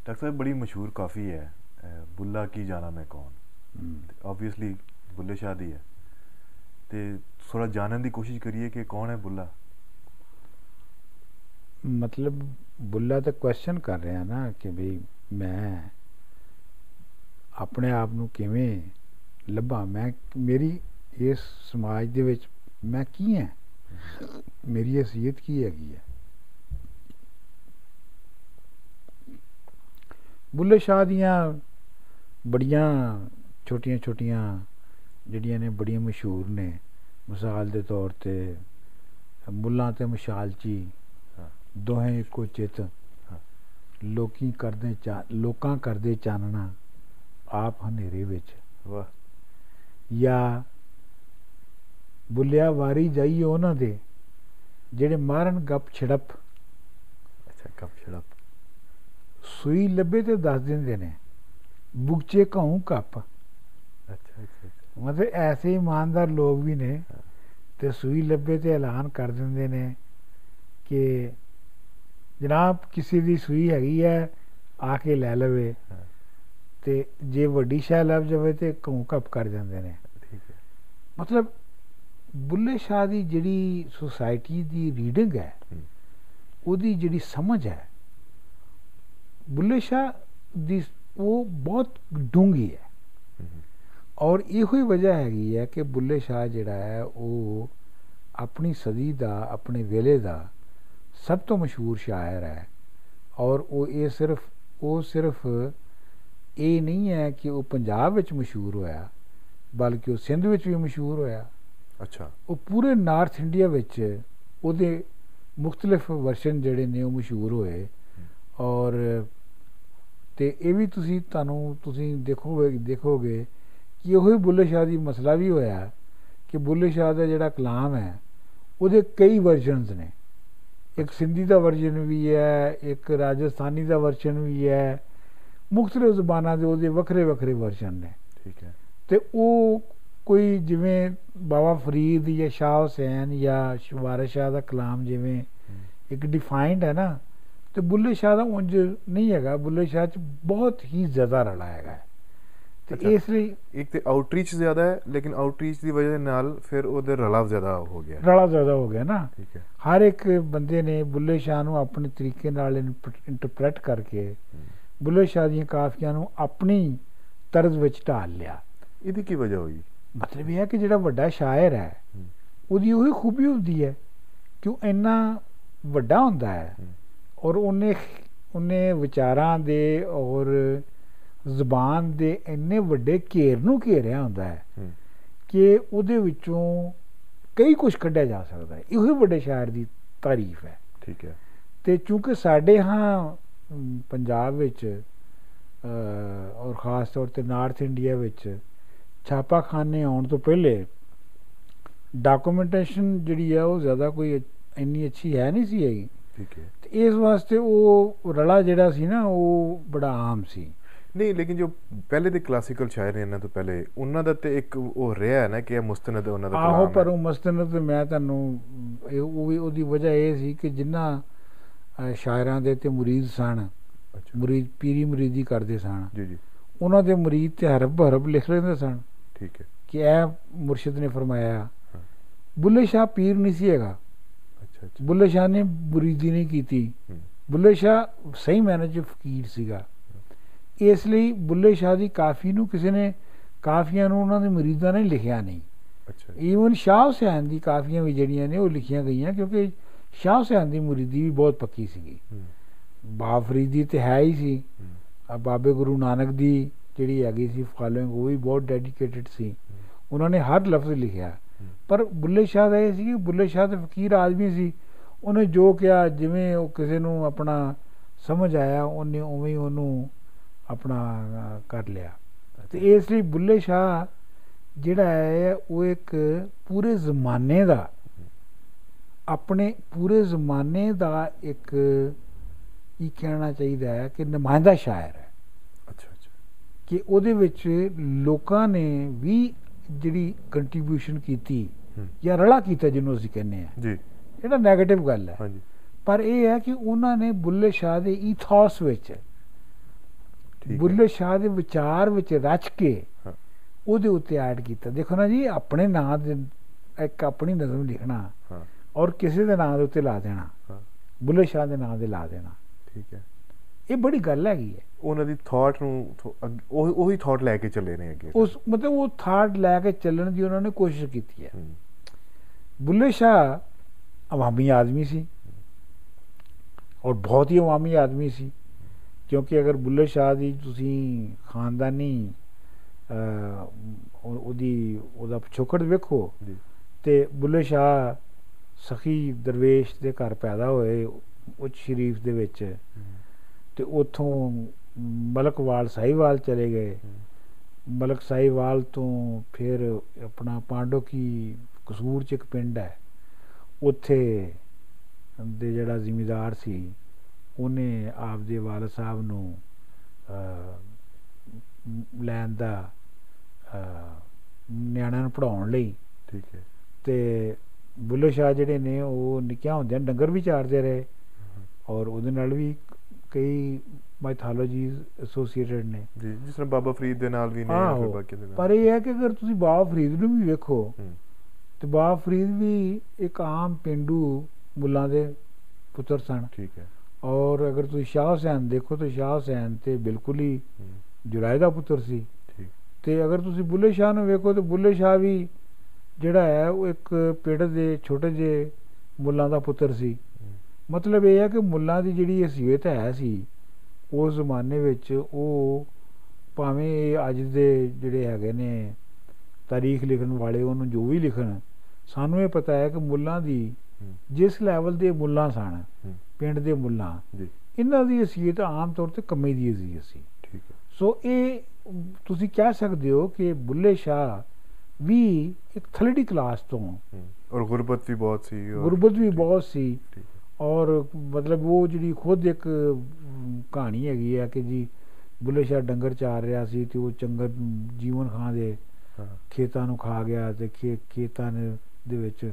Doctor ਸਾਹਿਬ ਬੜੀ ਮਸ਼ਹੂਰ ਕਾਫੀ ਹੈ ਅਹ, ਬੁੱਲਾ ਕੀ ਜਾਣਾ ਮੈਂ ਕੌਣ ਹਮ। ਆਬਵੀਅਸਲੀ ਬੁੱਲੇ ਸ਼ਾਹ ਦੀ ਹੈ ਤੇ ਥੋੜਾ ਜਾਣਨ ਦੀ ਕੋਸ਼ਿਸ਼ ਕਰੀਏ ਕਿ ਕੌਣ ਹੈ ਬੁੱਲਾ ਮਤਲਬ ਬੁੱਲਾ ਤਾਂ ਕੁਐਸਚਨ ਕਰ ਰਿਹਾ ਨਾ ਕਿ ਵੀ ਮੈਂ ਆਪਣੇ ਆਪ ਨੂੰ ਕਿਵੇਂ ਲੱਭਾਂ ਮੈਂ ਮੇਰੀ ਇਸ ਸਮਾਜ ਦੇ ਵਿੱਚ ਮੈਂ ਕੀ ਹਾਂ ਮੇਰੀ ਹਸੀਅਤ ਕੀ ਹੈਗੀ ਹੈ ਬੁੱਲੇ ਸ਼ਾਹ ਦੀਆਂ ਬੜੀਆਂ ਛੋਟੀਆਂ ਛੋਟੀਆਂ ਜਿਹੜੀਆਂ ਨੇ ਬੜੀਆਂ ਮਸ਼ਹੂਰ ਨੇ। ਮਿਸਾਲ ਦੇ ਤੌਰ ਤੇ ਮੁੱਲਾਂ ਤੇ ਮਸ਼ਾਲਚੀ। ਦੋਹੇ ਇੱਕੋ ਚਿਤ। ਲੋਕੀ ਕਰਦੇ ਲੋਕਾਂ ਕਰਦੇ ਚਾਨਣਾ ਆਪ ਹਨੇਰੇ ਵਿੱਚ। ਵਾਹ। ਜਾਂ ਬੁੱਲਿਆ ਵਾਰੀ ਜਾਈਏ ਉਹਨਾਂ ਦੇ ਜਿਹੜੇ ਮਾਰਨ ਗੱਪ ਛੜਪ। ਅੱਛਾ ਕੱਪ ਛੜਪ। ਸੂਈ ਲੱਭੇ ਤੇ ਦੱਸ ਦਿੰਦੇ ਨੇ ਬੁਕਚੇ ਕਹੂੰ ਕੱਪ ਅੱਛਾ ਅੱਛਾ। ਮਤਲਬ ਐਸੇ ਇਮਾਨਦਾਰ ਲੋਕ ਵੀ ਨੇ। ਤੇ ਸੂਈ ਲੱਭੇ ਤੇ ਐਲਾਨ ਕਰ ਦਿੰਦੇ ਨੇ ਕਿ ਜਨਾਬ ਕਿਸੇ ਦੀ ਸੂਈ ਹੈਗੀ ਹੈ ਆ ਕੇ ਲੈ ਲਵੇ। ਤੇ ਜੇ ਵੱਡੀ ਸ਼ੈ ਲੱਭ ਜਾਵੇ ਤੇ ਕਹੂੰ ਕੱਪ ਕਰ ਜਾਂਦੇ ਨੇ ਠੀਕ ਹੈ ਮਤਲਬ ਬੁੱਲੇ ਸ਼ਾਹ ਦੀ ਜਿਹੜੀ ਸੁਸਾਇਟੀ ਦੀ ਰੀਡਿੰਗ ਹੈ। ਉਹਦੀ ਜਿਹੜੀ ਸਮਝ ਹੈ ਬੁੱਲੇ ਸ਼ਾਹ ਦੀ ਉਹ ਬਹੁਤ ਡੂੰਗੀ ਹੈ ਔਰ ਇਹੋ ਹੀ ਵਜ੍ਹਾ ਹੈਗੀ ਹੈ ਕਿ ਬੁੱਲੇ ਸ਼ਾਹ ਜਿਹੜਾ ਹੈ ਉਹ ਆਪਣੀ ਸਦੀ ਦਾ ਆਪਣੇ ਵੇਲੇ ਦਾ ਸਭ ਤੋਂ ਮਸ਼ਹੂਰ ਸ਼ਾਇਰ ਹੈ ਔਰ ਉਹ ਇਹ ਸਿਰਫ ਉਹ ਸਿਰਫ ਇਹ ਨਹੀਂ ਹੈ ਕਿ ਉਹ ਪੰਜਾਬ ਵਿੱਚ ਮਸ਼ਹੂਰ ਹੋਇਆ ਬਲਕਿ ਉਹ ਸਿੰਧ ਵਿੱਚ ਵੀ ਮਸ਼ਹੂਰ ਹੋਇਆ ਅੱਛਾ ਉਹ ਪੂਰੇ ਨਾਰਥ ਇੰਡੀਆ ਵਿੱਚ ਉਹਦੇ ਮੁxtਲਫ ਵਰਸ਼ਨ ਜਿਹੜੇ ਨੇ ਉਹ ਮਸ਼ਹੂਰ ਹੋਏ ਔਰ ਤੇ ਇਹ ਵੀ ਤੁਸੀਂ ਤੁਹਾਨੂੰ ਤੁਸੀਂ ਦੇਖੋਗੇ ਦੇਖੋਗੇ ਕਿ ਉਹੀ ਬੁੱਲੇ ਸ਼ਾਹ ਦੀ ਮਸਲਾ ਵੀ ਹੋਇਆ ਕਿ ਬੁੱਲੇ ਸ਼ਾਹ ਦਾ ਜਿਹੜਾ ਕਲਾਮ ਹੈ ਉਹਦੇ ਕਈ ਵਰਜ਼ਨਸ ਨੇ। ਇੱਕ ਸਿੰਧੀ ਦਾ ਵਰਜ਼ਨ ਵੀ ਹੈ ਇੱਕ ਰਾਜਸਥਾਨੀ ਦਾ ਵਰਜ਼ਨ ਵੀ ਹੈ ਮੁxtਲਫ ਜ਼ੁਬਾਨਾਂ ਦੇ ਉਹਦੇ ਵੱਖਰੇ ਵੱਖਰੇ ਵਰਜ਼ਨ ਨੇ। ਠੀਕ ਹੈ। ਤੇ ਉਹ ਕੋਈ ਜਿਵੇਂ ਬਾਬਾ ਫਰੀਦ ਜਾਂ ਸ਼ਾਹ ਹੁਸੈਨ ਜਾਂ ਸ਼ਵਾਰਸ਼ ਸ਼ਾਹ ਦਾ ਕਲਾਮ ਜਿਵੇਂ ਇੱਕ ਡਿਫਾਈਨਡ ਹੈ ਨਾ ਤੇ ਬੁੱਲੇ ਸ਼ਾਹ ਦਾ ਉਂਝ ਨਹੀਂ ਹੈਗਾ। ਬੁੱਲੇ ਸ਼ਾਹ ਚ ਬਹੁਤ ਹੀ ਜ਼ਿਆਦਾ ਰਲਾ ਹੈਗਾ। ਤੇ ਇਸ ਲਈ ਇੱਕ ਤੇ ਆਊਟਰੀਚ ਜ਼ਿਆਦਾ ਹੈ ਲੇਕਿਨ ਆਊਟਰੀਚ ਦੀ ਵਜ੍ਹਾ ਨਾਲ ਫਿਰ ਉਹਦੇ ਰਲਾਵ ਜ਼ਿਆਦਾ ਹੋ ਗਿਆ। ਰਲਾ ਜ਼ਿਆਦਾ ਹੋ ਗਿਆ ਨਾ। ਠੀਕ ਹੈ। ਹਰ ਇੱਕ ਬੰਦੇ ਨੇ ਬੁੱਲੇ ਸ਼ਾਹ ਨੂੰ ਆਪਣੇ ਤਰੀਕੇ ਨਾਲ ਇੰਟਰਪ੍ਰੈਟ ਕਰਕੇ ਬੁੱਲੇ ਸ਼ਾਹ ਦੀਆਂ ਕਾਫੀਆਂ ਨੂੰ ਆਪਣੀ ਤਰਜ਼ ਵਿੱਚ ਢਾਲ ਲਿਆ। ਇਹਦੀ ਕੀ ਵਜ੍ਹਾ ਹੋਈ? ਮਤਲਬ ਇਹ ਹੈ ਕਿ ਜਿਹੜਾ ਵੱਡਾ ਸ਼ਾਇਰ ਹੈ ਉਹਦੀ ਉਹੀ ਖੂਬੀ ਹੁੰਦੀ ਹੈ। ਕਿ ਉਹ ਇੰਨਾ ਵੱਡਾ ਹੁੰਦਾ ਹੈ। ਔਰ ਉਹਨੇ ਉਹਨੇ ਵਿਚਾਰਾਂ ਦੇ ਔਰ ਜ਼ੁਬਾਨ ਦੇ ਇੰਨੇ ਵੱਡੇ ਘੇਰ ਨੂੰ ਘੇਰਿਆ ਹੁੰਦਾ ਹੈ ਕਿ ਉਹਦੇ ਵਿੱਚੋਂ ਕਈ ਕੁਝ ਕੱਢਿਆ ਜਾ ਸਕਦਾ ਹੈ। ਇਹੋ ਹੀ ਵੱਡੇ ਸ਼ਾਇਰ ਦੀ ਤਾਰੀਫ ਹੈ। ਠੀਕ ਹੈ। ਤੇ ਚੂੰਕਿ ਸਾਡੇ ਹਾਂ ਪੰਜਾਬ ਵਿੱਚ ਔਰ ਖਾਸ ਤੌਰ ਤੇ ਨਾਰਥ ਇੰਡੀਆ ਵਿੱਚ ਛਾਪਾਖਾਨੇ ਆਉਣ ਤੋਂ ਪਹਿਲੇ ਡਾਕੂਮੈਂਟੇਸ਼ਨ ਜਿਹੜੀ ਹੈ ਉਹ ਜ਼ਿਆਦਾ ਕੋਈ ਇੰਨੀ ਅੱਛੀ ਹੈ ਨਹੀਂ ਸੀ ਹੈਗੀ। ਠੀਕ ਹੈ। ਤੇ ਇਸ ਵਾਸਤੇ ਉਹ ਰਲਾ ਜਿਹੜਾ ਸੀ ਨਾ ਉਹ ਬੜਾ ਆਮ ਸੀ। ਨਹੀਂ ਲੇਕਿਨ ਜੋ ਪਹਿਲੇ ਦੇ ਕਲਾਸੀਕਲ ਸ਼ਾਇਰ ਨੇ ਇਹਨਾਂ ਤੋਂ ਪਹਿਲੇ ਉਹਨਾਂ ਦਾ ਤੇ ਇੱਕ ਉਹ ਰਿਹਾ ਹੈ ਨਾ ਕਿ ਇਹ ਮੁਸਤਨਦ ਉਹਨਾਂ ਦਾ ਆਹੋ ਕਲਾਮ ਪਰ ਹੈ। ਉਹ ਮਸਤਨਦ ਮੈਂ ਤੁਹਾਨੂੰ ਇਹ ਉਹ ਵੀ ਉਹਦੀ ਵਜ੍ਹਾ ਇਹ ਸੀ ਕਿ ਜਿਨ੍ਹਾਂ ਅ, ਸ਼ਾਇਰਾਂ ਦੇ ਤੇ ਮੁਰੀਦ ਸਨ ਮੁਰੀਦ ਪੀਰੀ ਮੁਰੀਦੀ ਕਰਦੇ ਸਨ ਜੀ ਜੀ। ਉਹਨਾਂ ਦੇ ਮੁਰੀਦ ਤੇ ਹਰਫ ਹਰਫ ਲਿਖ ਲੈਂਦੇ ਸਨ। ਠੀਕ ਹੈ। ਕਿ ਇਹ ਮੁਰਸ਼ਿਦ ਨੇ ਫਰਮਾਇਆ। ਬੁੱਲੇ ਸ਼ਾਹ ਪੀਰ ਨਹੀਂ ਸੀ ਹੈਗਾ। ਬੁੱਲੇ ਸ਼ਾਹ ਨੇ ਮੁਰੀਦੀ ਨਹੀਂ ਕੀਤੀ। ਬੁੱਲੇ ਸ਼ਾਹ ਸਹੀ ਮਾਇਨੇ 'ਚ ਫਕੀਰ ਸੀਗਾ। ਇਸ ਲਈ ਬੁੱਲੇ ਸ਼ਾਹ ਦੀ ਕਾਫੀ ਨੂੰ ਕਿਸੇ ਨੇ ਕਾਫੀਆਂ ਨੂੰ ਉਹਨਾਂ ਦੇ ਮੁਰੀਦਾਂ ਨੇ ਲਿਖਿਆ ਨਹੀਂ। ਅੱਛਾ ਈਵਨ ਸ਼ਾਹ ਹੁਸੈਨ ਦੀ ਕਾਫੀਆਂ ਵੀ ਜਿਹੜੀਆਂ ਨੇ ਉਹ ਲਿਖੀਆਂ ਗਈਆਂ ਕਿਉਂਕਿ ਸ਼ਾਹ ਹੁਸੈਨ ਦੀ ਮੁਰੀਦੀ ਵੀ ਬਹੁਤ ਪੱਕੀ ਸੀਗੀ। ਹਮ, ਬਾਬ ਫਰੀਦੀ ਤੇ ਹੈ ਹੀ ਸੀ। ਆ ਬਾਬੇ ਗੁਰੂ ਨਾਨਕ ਦੀ ਜਿਹੜੀ ਹੈਗੀ ਸੀ ਫਾਲੋਇੰਗ ਉਹ ਵੀ ਬਹੁਤ ਡੈਡੀਕੇਟਿਡ ਸੀ। ਉਹਨਾਂ ਨੇ ਹਰ ਲਫ਼ਜ਼ ਲਿਖਿਆ। ਪਰ ਬੁੱਲੇ ਸ਼ਾਹ ਦਾ ਇਹ ਸੀ ਕਿ ਬੁੱਲੇ ਸ਼ਾਹ ਤੇ ਫਕੀਰ ਆਦਮੀ ਸੀ। ਉਹਨੇ ਜੋ ਕਿਹਾ ਜਿਵੇਂ ਉਹ ਕਿਸੇ ਨੂੰ ਆਪਣਾ ਸਮਝ ਆਇਆ ਉਹਨੇ ਉਵੇਂ ਹੀ ਉਹਨੂੰ ਆਪਣਾ ਕਰ ਲਿਆ। ਤੇ ਇਸ ਲਈ ਬੁੱਲੇ ਸ਼ਾਹ ਜਿਹੜਾ ਹੈ ਉਹ ਇੱਕ ਪੂਰੇ ਜ਼ਮਾਨੇ ਦਾ ਆਪਣੇ ਪੂਰੇ ਜ਼ਮਾਨੇ ਦਾ ਇੱਕ ਇਹ ਕਹਿਣਾ ਚਾਹੀਦਾ ਹੈ ਕਿ ਨੁਮਾਇੰਦਾ ਸ਼ਾਇਰ ਹੈ। ਅੱਛਾ ਅੱਛਾ। ਕਿ ਉਹਦੇ ਵਿੱਚ ਲੋਕਾਂ ਨੇ ਵੀ ਜਿਹੜੀ ਕੰਟਰੀਬਿਊਸ਼ਨ ਕੀਤੀ ਜਾਂ ਰਲਾ ਕੀਤਾ ਜਿਹਨੂੰ ਅਸੀਂ ਕਹਿੰਦੇ ਆ। ਜੀ। ਜਿਹੜਾ 네ਗੇਟਿਵ ਗੱਲ ਹੈ। ਹਾਂਜੀ। ਪਰ ਇਹ ਹੈ ਕਿ ਉਹਨਾਂ ਨੇ ਬੁੱਲੇ ਸ਼ਾਹ ਦੇ ਈਥੋਸ ਵਿੱਚ। ਬੁੱਲੇ ਸ਼ਾਹ ਦੇ ਵਿਚਾਰ ਵਿੱਚ ਰਚ ਕੇ। ਉਹਦੇ ਉੱਤੇ ਐਡ ਕੀਤਾ। ਦੇਖੋ ਨਾ ਜੀ ਆਪਣੇ ਨਾਂ ਦੇ ਇੱਕ ਆਪਣੀ ਨਜ਼ਮ ਲਿਖਣਾ ਹਾਂ। ਔਰ ਕਿਸੇ ਦੇ ਨਾਂ ਦੇ ਉੱਤੇ ਲਾ ਦੇਣਾ। ਹਾਂ। ਬੁੱਲੇ ਸ਼ਾਹ ਦੇ ਨਾਂ ਦੇ ਲਾ ਦੇਣਾ। ਠੀਕ ਹੈ। ਇਹ ਬੜੀ ਗੱਲ ਹੈਗੀ ਹੈ। ਉਹਨਾਂ ਦੀ ਥਾਟ ਨੂੰ ਉਹ ਉਹੀ ਥਾਟ ਲੈ ਕੇ ਚੱਲੇ ਨੇ ਅੱਗੇ। ਉਸ ਮਤਲਬ ਉਹ ਥਾਟ ਲੈ ਕੇ ਚੱਲਣ ਦੀ ਉਹਨਾਂ ਨੇ ਕੋਸ਼ਿਸ਼ ਕੀਤੀ ਹੈ। ਬੁੱਲੇ ਸ਼ਾਹ ਅਵਾਮੀ ਆਦਮੀ ਸੀ ਔਰ ਬਹੁਤ ਹੀ ਅਵਾਮੀ ਆਦਮੀ ਸੀ। ਕਿਉਂਕਿ ਅਗਰ ਬੁੱਲੇ ਸ਼ਾਹ ਦੀ ਤੁਸੀਂ ਖਾਨਦਾਨੀ ਉਹਦੀ ਉਹਦਾ ਪਿਛੋਕੜ ਵੇਖੋ ਤੇ ਬੁੱਲੇ ਸ਼ਾਹ ਸਖੀ ਦਰਵੇਸ਼ ਦੇ ਘਰ ਪੈਦਾ ਹੋਏ ਉੱਚ ਸ਼ਰੀਫ ਦੇ ਵਿੱਚ। ਤੇ ਉਥੋਂ ਮਲਕਵਾਲ ਸਾਹੀਵਾਲ ਚਲੇ ਗਏ। ਮਲਕ ਸਾਹੀਵਾਲ ਤੋਂ ਫਿਰ ਆਪਣਾ ਪਾਂਡੋ ਕੀ ਕਸੂਰ ਚ ਇੱਕ ਪਿੰਡ ਹੈ। ਉੱਥੇ ਦੇ ਜਿਹੜਾ ਜ਼ਿਮੀਦਾਰ ਸੀ ਉਹਨੇ ਆਪਦੇ ਵਾਲਦ ਸਾਹਿਬ ਨੂੰ ਲੈਣ ਦਾ ਨਿਆਣਿਆਂ ਨੂੰ ਪੜਾਉਣ ਲਈ। ਠੀਕ ਹੈ। ਤੇ ਬੁੱਲੇ ਸ਼ਾਹ ਜਿਹੜੇ ਨੇ ਉਹ ਨਿੱਕਿਆਂ ਹੁੰਦਿਆਂ ਡੰਗਰ ਵੀ ਚਾਰਦੇ ਰਹੇ। ਔਰ ਉਹਦੇ ਨਾਲ ਵੀ ਕਈ ਮਾਈਥੋਲੋਜੀਜ਼ ਐਸੋਸੀਏਟਡ ਨੇ। ਜੀ ਜਿਸ ਤਰ੍ਹਾਂ ਬਾਬਾ ਫਰੀਦ ਦੇ ਨਾਲ ਵੀ ਨੇ ਫਿਰ ਬਾਕੀ ਦੇ ਨਾਲ। ਪਰ ਇਹ ਹੈ ਕਿ ਅਗਰ ਤੁਸੀਂ ਬਾਬਾ ਫਰੀਦ ਨੂੰ ਵੀ ਵੇਖੋ ਤੇ ਬਾਬਾ ਫਰੀਦ ਵੀ ਇੱਕ ਆਮ ਪਿੰਡੂ ਮੁੱਲਾਂ ਦੇ ਪੁੱਤਰ ਸਨ। ਠੀਕ ਹੈ। ਔਰ ਅਗਰ ਤੁਸੀਂ ਸ਼ਾਹ ਹੁਸੈਨ ਦੇਖੋ ਤਾਂ ਸ਼ਾਹ ਹੁਸੈਨ ਤੇ ਬਿਲਕੁਲ ਹੀ ਜੁਰਾਇ ਦਾ ਪੁੱਤਰ ਸੀ। ਠੀਕ। ਤੇ ਅਗਰ ਤੁਸੀਂ ਬੁੱਲੇ ਸ਼ਾਹ ਨੂੰ ਵੇਖੋ ਤਾਂ ਬੁੱਲੇ ਸ਼ਾਹ ਵੀ ਜਿਹੜਾ ਹੈ ਉਹ ਇੱਕ ਪਿੰਡ ਦੇ ਛੋਟੇ ਜਿਹੇ ਮੁੱਲਾਂ ਦਾ ਪੁੱਤਰ ਸੀ। ਮਤਲਬ ਇਹ ਹੈ ਕਿ ਮੁੱਲਾਂ ਦੀ ਜਿਹੜੀ ਹਸੀਅਤ ਹੈ ਸੀ ਉਸ ਜ਼ਮਾਨੇ ਵਿੱਚ ਉਹ ਭਾਵੇਂ ਇਹ ਅੱਜ ਦੇ ਜਿਹੜੇ ਹੈਗੇ ਨੇ ਤਾਰੀਖ ਲਿਖਣ ਵਾਲੇ ਉਹਨੂੰ ਜੋ ਵੀ ਲਿਖਣ ਸਾਨੂੰ ਇਹ ਪਤਾ ਹੈ ਕਿ ਮੁੱਲਾਂ ਦੀ ਜਿਸ ਲੈਵਲ ਦੇ ਮੁੱਲਾਂ ਸਨ ਪਿੰਡ ਦੇ ਮੁੱਲਾਂ ਜੀ। ਇਹਨਾਂ ਦੀ ਹਸੀਅਤ ਆਮ ਤੌਰ ਤੇ ਕੰਮੇ ਦੀ ਸੀ ਠੀਕ ਹੈ। ਸੋ ਇਹ ਤੁਸੀਂ ਕਹਿ ਸਕਦੇ ਹੋ ਕਿ ਬੁੱਲੇ ਸ਼ਾਹ ਵੀ ਇੱਕ ਥਲੜੀ ਕਲਾਸ ਤੋਂ ਔਰ ਗੁਰਬਤ ਵੀ ਬਹੁਤ ਸੀ ਔਰ- ਗੁਰਬਤ ਵੀ ਬਹੁਤ ਸੀ। ਔਰ ਮਤਲਬ ਉਹ ਜਿਹੜੀ ਖੁਦ ਇੱਕ ਕਹਾਣੀ ਹੈਗੀ ਆ ਕਿ ਜੀ ਬੁੱਲੇ ਸ਼ਾਹ ਡੰਗਰ ਚਾਰ ਰਿਹਾ ਸੀ ਤੇ ਉਹ ਚੰਗਰ ਜੀਵਨ ਖਾਂ ਦੇ ਖੇਤਾਂ ਨੂੰ ਖਾ ਗਿਆ ਤੇ ਖੇਤਾਂ ਦੇ ਵਿੱਚ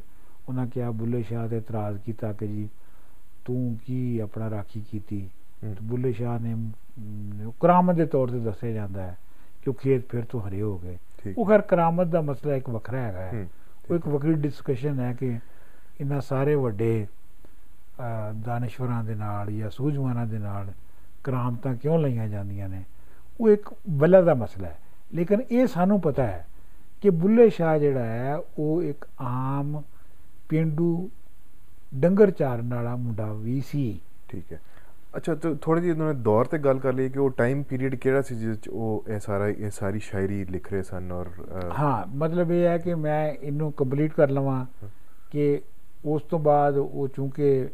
ਉਹਨਾਂ ਕਿਹਾ ਬੁੱਲੇ ਸ਼ਾਹ ਤੇ ਇਤਰਾਜ਼ ਕੀਤਾ ਕਿ ਜੀ ਤੂੰ ਕੀ ਆਪਣਾ ਰਾਖੀ ਕੀਤੀ? ਬੁੱਲੇ ਸ਼ਾਹ ਨੇ ਕਰਾਮਤ ਦੇ ਤੌਰ ਤੇ ਦੱਸਿਆ ਜਾਂਦਾ ਹੈ ਕਿ ਉਹ ਖੇਤ ਫਿਰ ਤੋਂ ਹਰੇ ਹੋ ਗਏ। ਉਹ ਖੈਰ ਕਰਾਮਤ ਦਾ ਮਸਲਾ ਇੱਕ ਵੱਖਰਾ ਹੈਗਾ ਉਹ ਇੱਕ ਵੱਖਰੀ ਡਿਸਕਸ਼ਨ ਹੈ ਕਿ ਇਹਨਾਂ ਸਾਰੇ ਵੱਡੇ ਦਾਨਸ਼ਵਰਾਂ ਦੇ ਨਾਲ ਜਾਂ ਸੂਝਵਾਨਾਂ ਦੇ ਨਾਲ ਕਰਾਮਤਾਂ ਕਿਉਂ ਲਈਆਂ ਜਾਂਦੀਆਂ ਨੇ? ਉਹ ਇੱਕ ਵੱਲਾ ਦਾ ਮਸਲਾ ਹੈ। ਲੇਕਿਨ ਇਹ ਸਾਨੂੰ ਪਤਾ ਹੈ ਕਿ ਬੁੱਲੇ ਸ਼ਾਹ ਜਿਹੜਾ ਹੈ ਉਹ ਇੱਕ ਆਮ ਪਿੰਡੂ ਡੰਗਰ ਚਾਰਨ ਵਾਲਾ ਮੁੰਡਾ ਵੀ ਸੀ। ਠੀਕ ਹੈ। ਅੱਛਾ ਤੇ ਥੋੜੀ ਜਿਹੀ ਉਹਨਾਂ ਨੇ ਦੌਰ ਤੇ ਗੱਲ ਕਰ ਲਈ ਕਿ ਉਹ ਟਾਈਮ ਪੀਰੀਅਡ ਕਿਹੜਾ ਸੀ ਜਿਸ ਚ ਉਹ ਇਹ ਸਾਰਾ ਇਹ ਸਾਰੀ ਸ਼ਾਇਰੀ ਲਿਖ ਰਹੇ ਸਨ ਔਰ ਹਾਂ ਮਤਲਬ ਇਹ ਹੈ ਕਿ ਮੈਂ ਇਹਨੂੰ ਕੰਪਲੀਟ ਕਰ ਲਵਾਂ ਕਿ ਉਸ ਤੋਂ ਬਾਅਦ ਉਹ ਚੂੰਕਿ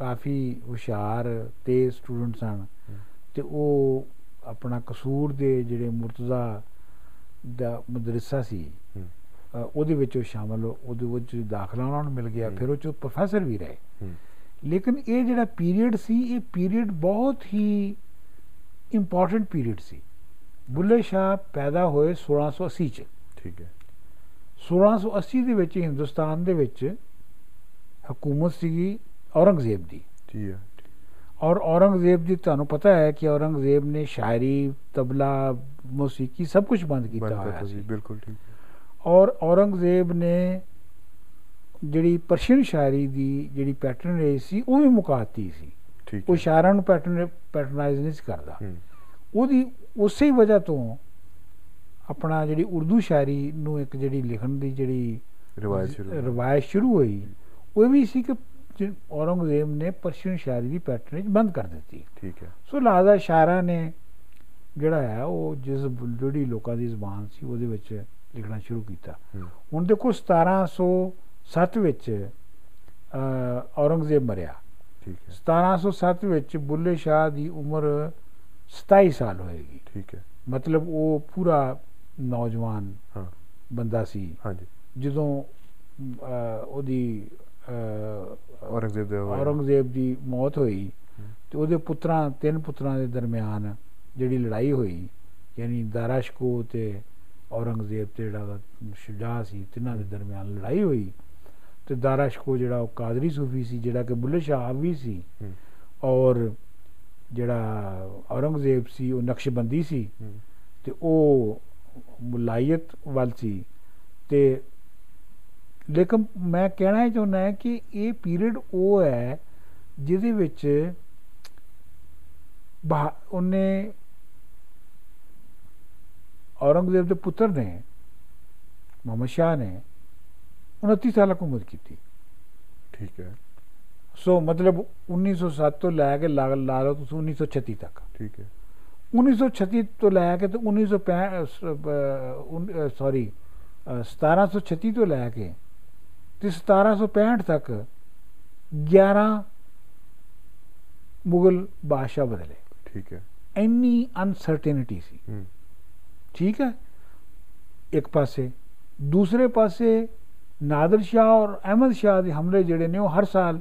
ਕਾਫੀ ਹੁਸ਼ਿਆਰ ਤੇ ਸਟੂਡੈਂਟ ਸਨ ਤੇ ਉਹ ਆਪਣਾ ਕਸੂਰ ਦੇ ਜਿਹੜੇ ਮੁਰਤਜ਼ਾ ਦਾ ਮਦਰਸਾ ਸੀ ਉਹਦੇ ਵਿੱਚ ਉਹ ਸ਼ਾਮਲ ਉਹਦੇ ਵਿੱਚ ਦਾਖਲਾ ਉਹਨਾਂ ਨੂੰ ਮਿਲ ਗਿਆ। ਫਿਰ ਉਹ ਚ ਪ੍ਰੋਫੈਸਰ ਵੀ ਰਹੇ। ਲੇਕਿਨ ਇਹ ਜਿਹੜਾ ਪੀਰੀਅਡ ਸੀ ਇਹ ਪੀਰੀਅਡ ਬਹੁਤ ਹੀ ਇੰਪੋਰਟੈਂਟ ਪੀਰੀਅਡ ਸੀ। ਬੁੱਲੇ ਸ਼ਾਹ ਪੈਦਾ ਹੋਏ 1680 ਚ। ਠੀਕ ਹੈ। 1680 ਦੇ ਵਿੱਚ ਹਿੰਦੁਸਤਾਨ ਦੇ ਵਿੱਚ ਹਕੂਮਤ ਸੀਗੀ। ਔਰੰਗਜ਼ੇਬ ਦੀ। ਜੀ ਔਰ ਔਰੰਗਜ਼ੇਬ ਦੀ ਤੁਹਾਨੂੰ ਪਤਾ ਹੈ ਕਿ ਔਰੰਗਜ਼ੇਬ ਨੇ ਸ਼ਾਇਰੀ ਤਬਲਾ ਮੌਸੀਕੀ ਸਭ ਕੁਝ ਬੰਦ ਕੀਤਾ ਹੋਇਆ ਸੀ। ਬਿਲਕੁਲ ਠੀਕ ਹੈ। ਔਰ ਔਰੰਗਜ਼ੇਬ ਨੇ ਜਿਹੜੀ ਪਰਸ਼ੀਅਨ ਸ਼ਾਇਰੀ ਦੀ ਜਿਹੜੀ ਪੈਟਰਨੇਜ ਸੀ ਉਹ ਵੀ ਮੁਕਾਤੀ ਸੀ। ਠੀਕ ਉਹ ਸ਼ਾਇਰਾਂ ਨੂੰ ਪੈਟਰਨ ਪੈਟਰਨਾਈਜ਼ ਨਹੀਂ ਕਰਦਾ। ਉਹਦੀ ਉਸੇ ਹੀ ਵਜ੍ਹਾ ਤੋਂ ਆਪਣਾ ਜਿਹੜੀ ਉਰਦੂ ਸ਼ਾਇਰੀ ਨੂੰ ਇੱਕ ਜਿਹੜੀ ਲਿਖਣ ਦੀ ਜਿਹੜੀ ਰਿਵਾਇਤ ਸ਼ੁਰੂ ਹੋਈ। ਰਵਾਇਤ ਸ਼ੁਰੂ ਹੋਈ ਉਹ ਵੀ ਸੀ ਕਿ ਔਰੰਗਜ਼ੇਬ ਨੇ ਪਰਸ਼ੀਅਨ ਸ਼ਾਇਰੀ ਦੀ ਪੈਟਰਨੇਜ ਬੰਦ ਕਰ ਦਿੱਤੀ। ਠੀਕ ਹੈ। ਸੋ ਲਿਹਾਜ਼ਾ ਸ਼ਾਇਰਾਂ ਨੇ ਜਿਹੜਾ ਹੈ ਉਹ ਜਿਸ ਜਿਹੜੀ ਲੋਕਾਂ ਦੀ ਜ਼ੁਬਾਨ ਸੀ ਉਹਦੇ ਵਿੱਚ ਲਿਖਣਾ ਸ਼ੁਰੂ ਕੀਤਾ। ਹੁਣ ਦੇਖੋ 1707 ਵਿੱਚ ਅ, ਔਰੰਗਜ਼ੇਬ ਮਰਿਆ। ਠੀਕ ਹੈ। 1707 ਵਿੱਚ ਬੁੱਲੇ ਸ਼ਾਹ ਦੀ ਉਮਰ 27 ਸਾਲ ਹੋਏਗੀ। ਠੀਕ ਹੈ। ਮਤਲਬ ਉਹ ਪੂਰਾ ਨੌਜਵਾਨ ਹਾਂ। ਬੰਦਾ ਸੀ। ਹਾਂਜੀ। ਜਦੋਂ ਉਹਦੀ ਔਰੰਗਜ਼ੇਬ ਦੇ। ਔਰੰਗਜ਼ੇਬ ਦੀ ਮੌਤ ਹੋਈ। ਤੇ ਉਹਦੇ ਪੁੱਤਰਾਂ ਤਿੰਨ ਪੁੱਤਰਾਂ ਦੇ ਦਰਮਿਆਨ ਜਿਹੜੀ ਲੜਾਈ ਹੋਈ ਯਾਨੀ ਦਾਰਾਸ਼ਕੋ ਤੇ ਔਰੰਗਜ਼ੇਬ ਤੇ ਜਿਹੜਾ ਸ਼ੁਜਾ ਸੀ ਤਿੰਨਾਂ ਦੇ ਦਰਮਿਆਨ ਲੜਾਈ ਹੋਈ ਤੇ ਦਾਰਾਸ਼ਕੋ ਜਿਹੜਾ ਉਹ ਕਾਦਰੀ ਸੂਫੀ ਸੀ ਜਿਹੜਾ ਕਿ ਬੁੱਲੇ ਸ਼ਾਹ ਵੀ ਸੀ ਔਰ ਜਿਹੜਾ ਔਰੰਗਜ਼ੇਬ ਸੀ ਉਹ ਨਕਸ਼ਬੰਦੀ ਸੀ ਤੇ ਉਹ ਮੁਲਾਇਤ ਵੱਲ ਸੀ ਤੇ ਲੇਕਿਨ ਮੈਂ ਕਹਿਣਾ ਇਹ ਚਾਹੁੰਦਾ ਹੈ ਕਿ ਇਹ ਪੀਰੀਅਡ ਉਹ ਹੈ ਜਿਹਦੇ ਵਿੱਚ ਉਹਨੇ ਔਰੰਗਜ਼ੇਬ ਦੇ ਪੁੱਤਰ ਨੇ ਮੁਹੰਮਦ ਸ਼ਾਹ ਨੇ 29 ਸਾਲ ਹਕੂਮਤ ਕੀਤੀ। ਠੀਕ ਹੈ। ਸੋ ਮਤਲਬ 1907 ਤੋਂ ਲੈ ਕੇ ਲਾ ਲਾ ਲਓ ਤੁਸੀਂ 1936 ਤੱਕ। ਠੀਕ ਹੈ। 1936 ਤੋਂ ਲੈ ਕੇ ਤੇ 1965 ਸੌਰੀ 1736 ਤੋਂ ਲੈ ਕੇ ਤੇ 1765 ਤੱਕ 11 ਮੁਗਲ ਬਾਦਸ਼ਾਹ ਬਦਲੇ। ਠੀਕ ਹੈ। ਇੰਨੀ ਅਨਸਰਟੇਨਿਟੀ ਸੀ। ਠੀਕ ਹੈ? ਇੱਕ ਪਾਸੇ ਦੂਸਰੇ ਪਾਸੇ ਨਾਦਰ ਸ਼ਾਹ ਔਰ ਅਹਿਮਦ ਸ਼ਾਹ ਦੇ ਹਮਲੇ ਜਿਹੜੇ ਨੇ ਉਹ ਹਰ ਸਾਲ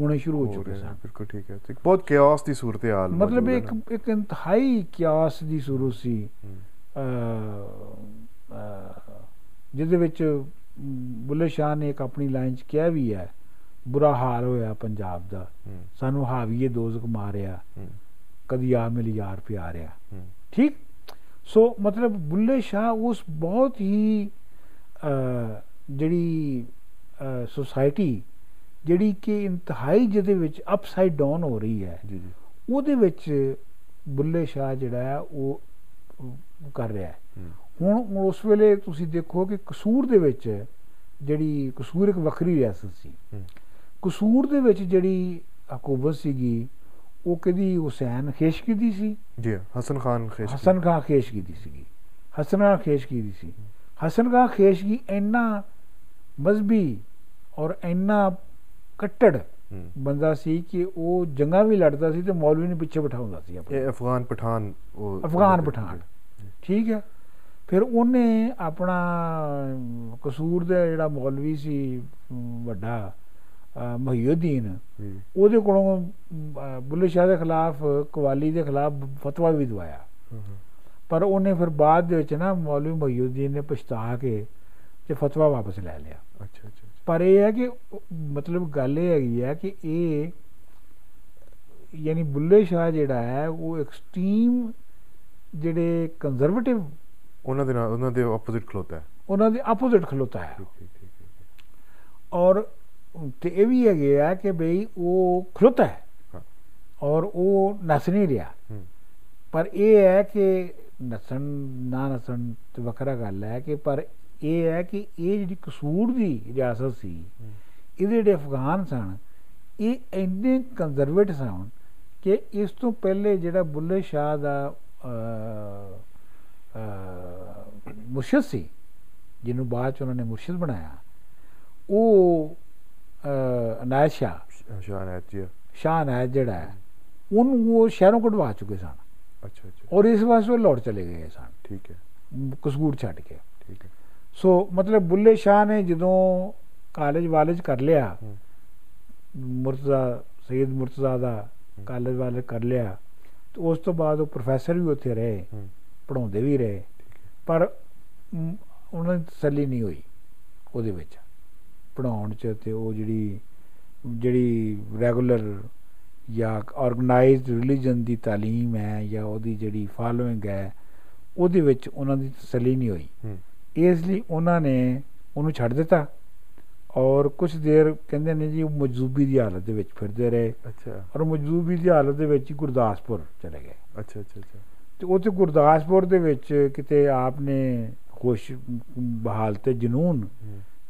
ਹੋਣੇ ਸ਼ੁਰੂ ਹੋ ਚੁੱਕੇ ਸਨ। ਬਿਲਕੁਲ ਠੀਕ ਹੈ। ਤੇ ਬਹੁਤ ਕਿਆਸ ਦੀ ਸੂਰਤ ਹਾਲ ਮਤਲਬ ਇੱਕ। ਇੱਕ ਇੰਤਹਾਈ ਕਿਆਸ ਦੀ ਸੂਰਤ ਸੀ। ਜਿਹਦੇ ਵਿੱਚ ਬੁੱਲੇ ਸ਼ਾਹ ਨੇ ਇੱਕ ਆਪਣੀ ਲਾਈਨ 'ਚ ਕਿਹਾ ਵੀ ਹੈ ਬੁਰਾ ਹਾਲ ਹੋਇਆ ਪੰਜਾਬ ਦਾ। ਸਾਨੂੰ ਹਾਵੀਏ ਦੋਜ਼ਖ ਮਾਰਿਆ। ਕਦੀ ਆ ਮਿਲ ਯਾਰ ਪਿਆਰਿਆ ਠੀਕ? ਸੋ ਮਤਲਬ ਬੁੱਲੇ ਸ਼ਾਹ ਉਸ ਬਹੁਤ ਹੀ ਜਿਹੜੀ ਸੋਸਾਇਟੀ ਜਿਹੜੀ ਕਿ ਇੰਤਹਾਈ ਜਿਹਦੇ ਵਿੱਚ ਅਪਸਾਈਡ ਡਾਊਨ ਹੋ ਰਹੀ ਹੈ ਜੀ ਜੀ। ਉਹਦੇ ਵਿੱਚ ਬੁੱਲੇ ਸ਼ਾਹ ਜਿਹੜਾ ਹੈ ਉਹ ਕਰ ਰਿਹਾ ਹੂੰ, ਹੁਣ ਉਸ ਵੇਲੇ ਤੁਸੀਂ ਦੇਖੋ ਕਿ ਕਸੂਰ ਦੇ ਵਿੱਚ ਜਿਹੜੀ ਕਸੂਰ ਇੱਕ ਵੱਖਰੀ ਰਿਆਸਤ ਸੀ। ਕਸੂਰ ਦੇ ਵਿੱਚ ਜਿਹੜੀ ਹਕੂਮਤ ਸੀਗੀ ਉਹ ਕਦੀ ਹੁਸੈਨ ਖੇਸ਼ਕੀ ਦੀ ਸੀ। ਜੀ ਹਸਨ ਖਾਨ ਖੇਸ਼ਕੀ ਹਸਨ ਖਾਂ ਖੇਸ਼ਕੀ ਦੀ ਸੀਗੀ। ਹਸਨ ਖਾਂ ਖੇਸ਼ਕੀ ਦੀ ਸੀ। ਹਸਨ ਖਾਂ ਖੇਸ਼ਕੀ ਇੰਨਾ ਮਜ਼ਬੀ ਔਰ ਇੰਨਾ ਕੱਟੜ। ਬੰਦਾ ਸੀ ਕਿ ਉਹ ਜੰਗਾਂ ਵੀ ਲੜਦਾ ਸੀ ਤੇ ਮੌਲਵੀ ਨੂੰ ਪਿੱਛੇ ਬਿਠਾਉਂਦਾ ਸੀ ਆਪਣੇ। ਇਹ ਅਫਗਾਨ ਪਠਾਨ ਉਹ ਅਫਗਾਨ ਪਠਾਨ। ਠੀਕ ਹੈ? ਫਿਰ ਉਹਨੇ ਆਪਣਾ ਕਸੂਰ ਦਾ ਜਿਹੜਾ ਮੌਲਵੀ ਸੀ ਵੱਡਾ ਮੁਹੀਉਦੀਨ ਉਹਦੇ ਕੋਲੋਂ ਬੁੱਲੇ ਸ਼ਾਹ ਦੇ ਖਿਲਾਫ ਕਵਾਲੀ ਦੇ ਖਿਲਾਫ ਫਤਵਾ ਵੀ ਦਵਾਇਆ। ਪਰ ਉਹਨੇ ਫਿਰ ਬਾਅਦ ਦੇ ਵਿੱਚ ਨਾ ਮੌਲਵੀ ਮੁਹੀਉਦੀਨ ਨੇ ਪਛਤਾ ਕੇ ਤੇ ਫਤਵਾ ਵਾਪਸ ਲੈ ਲਿਆ। ਅੱਛਾ ਅੱਛਾ। ਪਰ ਇਹ ਹੈ ਕਿ ਮਤਲਬ ਗੱਲ ਇਹ ਹੈਗੀ ਹੈ ਕਿ ਇਹ ਯਾਨੀ ਬੁੱਲੇ ਸ਼ਾਹ ਜਿਹੜਾ ਹੈ ਉਹ ਐਕਸਟ੍ਰੀਮ ਜਿਹੜੇ ਕੰਜ਼ਰਵੇਟਿਵ ਉਹਨਾਂ ਦੇ ਨਾਲ ਉਹਨਾਂ ਦੇ ਆਪੋਜ਼ਿਟ ਖਲੋਤਾ ਹੈ। ਉਹਨਾਂ ਦੇ ਆਪੋਜ਼ਿਟ ਖਲੋਤਾ ਹੈ। ਔਰ ਤੇ ਇਹ ਵੀ ਹੈਗੇ ਆ ਕਿ ਬਈ ਉਹ ਖਲੋਤਾ ਹੈ ਹਾਂ। ਔਰ ਉਹ ਨਸ ਨਹੀਂ ਰਿਹਾ। ਪਰ ਇਹ ਹੈ ਕਿ ਨਸਣ ਨਾ ਨਸਣ ਤੇ ਵੱਖਰਾ ਗੱਲ ਹੈ ਕਿ ਪਰ ਇਹ ਹੈ ਕਿ ਇਹ ਜਿਹੜੀ ਕਸੂਰ ਦੀ ਰਿਆਸਤ ਸੀ ਇਹਦੇ ਜਿਹੜੇ ਅਫਗਾਨ ਸਨ ਇਹ ਇੰਨੇ ਕੰਜ਼ਰਵੇਟਿਵ ਸਨ ਕਿ ਇਸ ਤੋਂ ਪਹਿਲੇ ਜਿਹੜਾ ਬੁੱਲੇ ਸ਼ਾਹ ਦਾ ਮੁਰਸ਼ਿਦ ਸੀ ਜਿਹਨੂੰ ਬਾਅਦ ਚ ਉਹਨਾਂ ਨੇ ਮੁਰਸ਼ਿਦ ਬਣਾਇਆ ਉਹ ਅਨਾਇਤ ਸ਼ਾਹ। ਸ਼- ਸ਼ਾਹ ਨਾਇਤ ਜੀ। ਸ਼ਾਹ ਅਨਾਇਤ ਜਿਹੜਾ ਹੈ ਉਹਨੂੰ ਉਹ ਸ਼ਹਿਰੋਂ ਕਢਵਾ ਚੁੱਕੇ ਸਨ। ਅੱਛਾ ਅੱਛਾ। ਔਰ ਇਸ ਵਾਸਤੇ ਉਹ ਲੌਟ ਚਲੇ ਗਏ ਸਨ। ਠੀਕ ਹੈ। ਕਸੂਰ ਛੱਡ ਕੇ। ਠੀਕ ਹੈ। ਸੋ ਮਤਲਬ ਬੁੱਲੇ ਸ਼ਾਹ ਨੇ ਜਦੋਂ ਕਾਲਜ ਵਾਲਜ ਕਰ ਲਿਆ ਮੁਰਤਜ਼ਾ ਸੈਦ ਮੁਰਤਜ਼ਾ ਦਾ ਕਾਲਜ ਵਾਲਜ ਕਰ ਲਿਆ ਤੇ ਉਸ ਤੋਂ ਬਾਅਦ ਉਹ ਪ੍ਰੋਫੈਸਰ ਵੀ ਉੱਥੇ ਰਹੇ ਪੜਾਉਂਦੇ ਵੀ ਰਹੇ। ਪਰ ਉਹਨਾਂ ਦੀ ਤਸੱਲੀ ਨਹੀਂ ਹੋਈ ਉਹਦੇ ਵਿੱਚ। ਪੜਾਉਣ ਚ ਤੇ ਉਹ ਜਿਹੜੀ ਜਿਹੜੀ ਰੈਗੂਲਰ ਜਾਂ ਆਰਗੇਨਾਈਜ਼ਡ ਰਿਲੀਜਨ ਦੀ ਤਾਲੀਮ ਹੈ ਜਾਂ ਉਹਦੀ ਜਿਹੜੀ ਫਾਲੋਇੰਗ ਹੈ ਉਹਦੇ ਵਿੱਚ ਉਹਨਾਂ ਦੀ ਤਸੱਲੀ ਨਹੀਂ ਹੋਈ। ਇਸ ਲਈ ਉਹਨਾਂ ਨੇ ਉਹਨੂੰ ਛੱਡ ਦਿੱਤਾ ਔਰ ਕੁਝ ਦੇਰ ਕਹਿੰਦੇ ਨੇ ਜੀ ਉਹ ਮਜਜ਼ੂਬੀ ਦੀ ਹਾਲਤ ਦੇ ਵਿੱਚ ਫਿਰਦੇ ਰਹੇ ਅੱਛਾ। ਔਰ ਮਜਜ਼ੂਬੀ ਦੀ ਹਾਲਤ ਦੇ ਵਿੱਚ ਹੀ ਗੁਰਦਾਸਪੁਰ ਚਲੇ ਗਏ। ਅੱਛਾ ਅੱਛਾ ਅੱਛਾ। ਤੇ ਉੱਥੇ ਗੁਰਦਾਸਪੁਰ ਦੇ ਵਿੱਚ ਕਿਤੇ ਆਪ ਨੇ ਖੁਸ਼ ਬਹਾਲ ਤੇ ਜਨੂਨ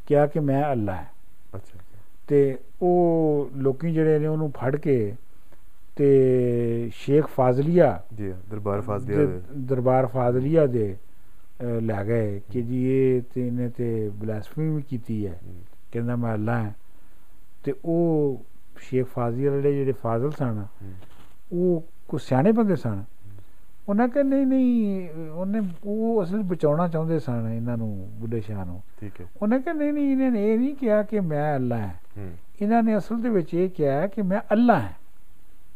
ਕਿਹਾ ਕਿ ਮੈਂ ਅੱਲਾ ਹਾਂ। ਅੱਛਾ ਤੇ ਉਹ ਲੋਕੀ ਜਿਹੜੇ ਨੇ ਉਹਨੂੰ ਫੜ ਕੇ ਤੇ ਸ਼ੇਖ ਫਾਜ਼ਲੀਆ ਜੀ ਦਰਬਾਰ ਫਾਜ਼ਲੀਆ ਦੇ ਦਰਬਾਰ ਫਾਜ਼ਲੀਆ ਦੇ ਲੈ ਗਏ ਕਿ ਜੀ ਇਹ ਤੇ ਇਹਨੇ ਤੇ ਬਲਾਸਫੀ ਵੀ ਕੀਤੀ ਹੈ। ਕਹਿੰਦਾ ਮੈਂ ਅੱਲਾ ਹਾਂ। ਤੇ ਉਹ ਸ਼ੇਖ ਫਾਜ਼ਲੀਆ ਦੇ ਜਿਹੜੇ ਫਾਜ਼ਲ ਸਨ ਉਹ ਕੋ ਸਿਆਣੇ ਬੰਦੇ ਸਨ। ਉਹਨਾਂ ਕਹਿੰਦੇ ਨਹੀਂ ਨਹੀਂ ਉਹਨੇ ਉਹ ਅਸਲ ਬਚਾਉਣਾ ਚਾਹੁੰਦੇ ਸਨ ਇਹਨਾਂ ਨੂੰ ਬੁੱਢੇ ਸ਼ਾਹ ਨੂੰ। ਠੀਕ ਹੈ। ਉਹਨੇ ਕਹਿੰਦੇ ਨਹੀਂ ਨਹੀਂ ਇਹਨਾਂ ਨੇ ਇਹ ਨਹੀਂ ਕਿਹਾ ਕਿ ਮੈਂ ਅੱਲਾ ਹਾਂ। ਇਹਨਾਂ ਨੇ ਅਸਲ ਦੇ ਵਿੱਚ ਇਹ ਕਿਹਾ ਕਿ ਮੈਂ ਅੱਲਾ ਹਾਂ।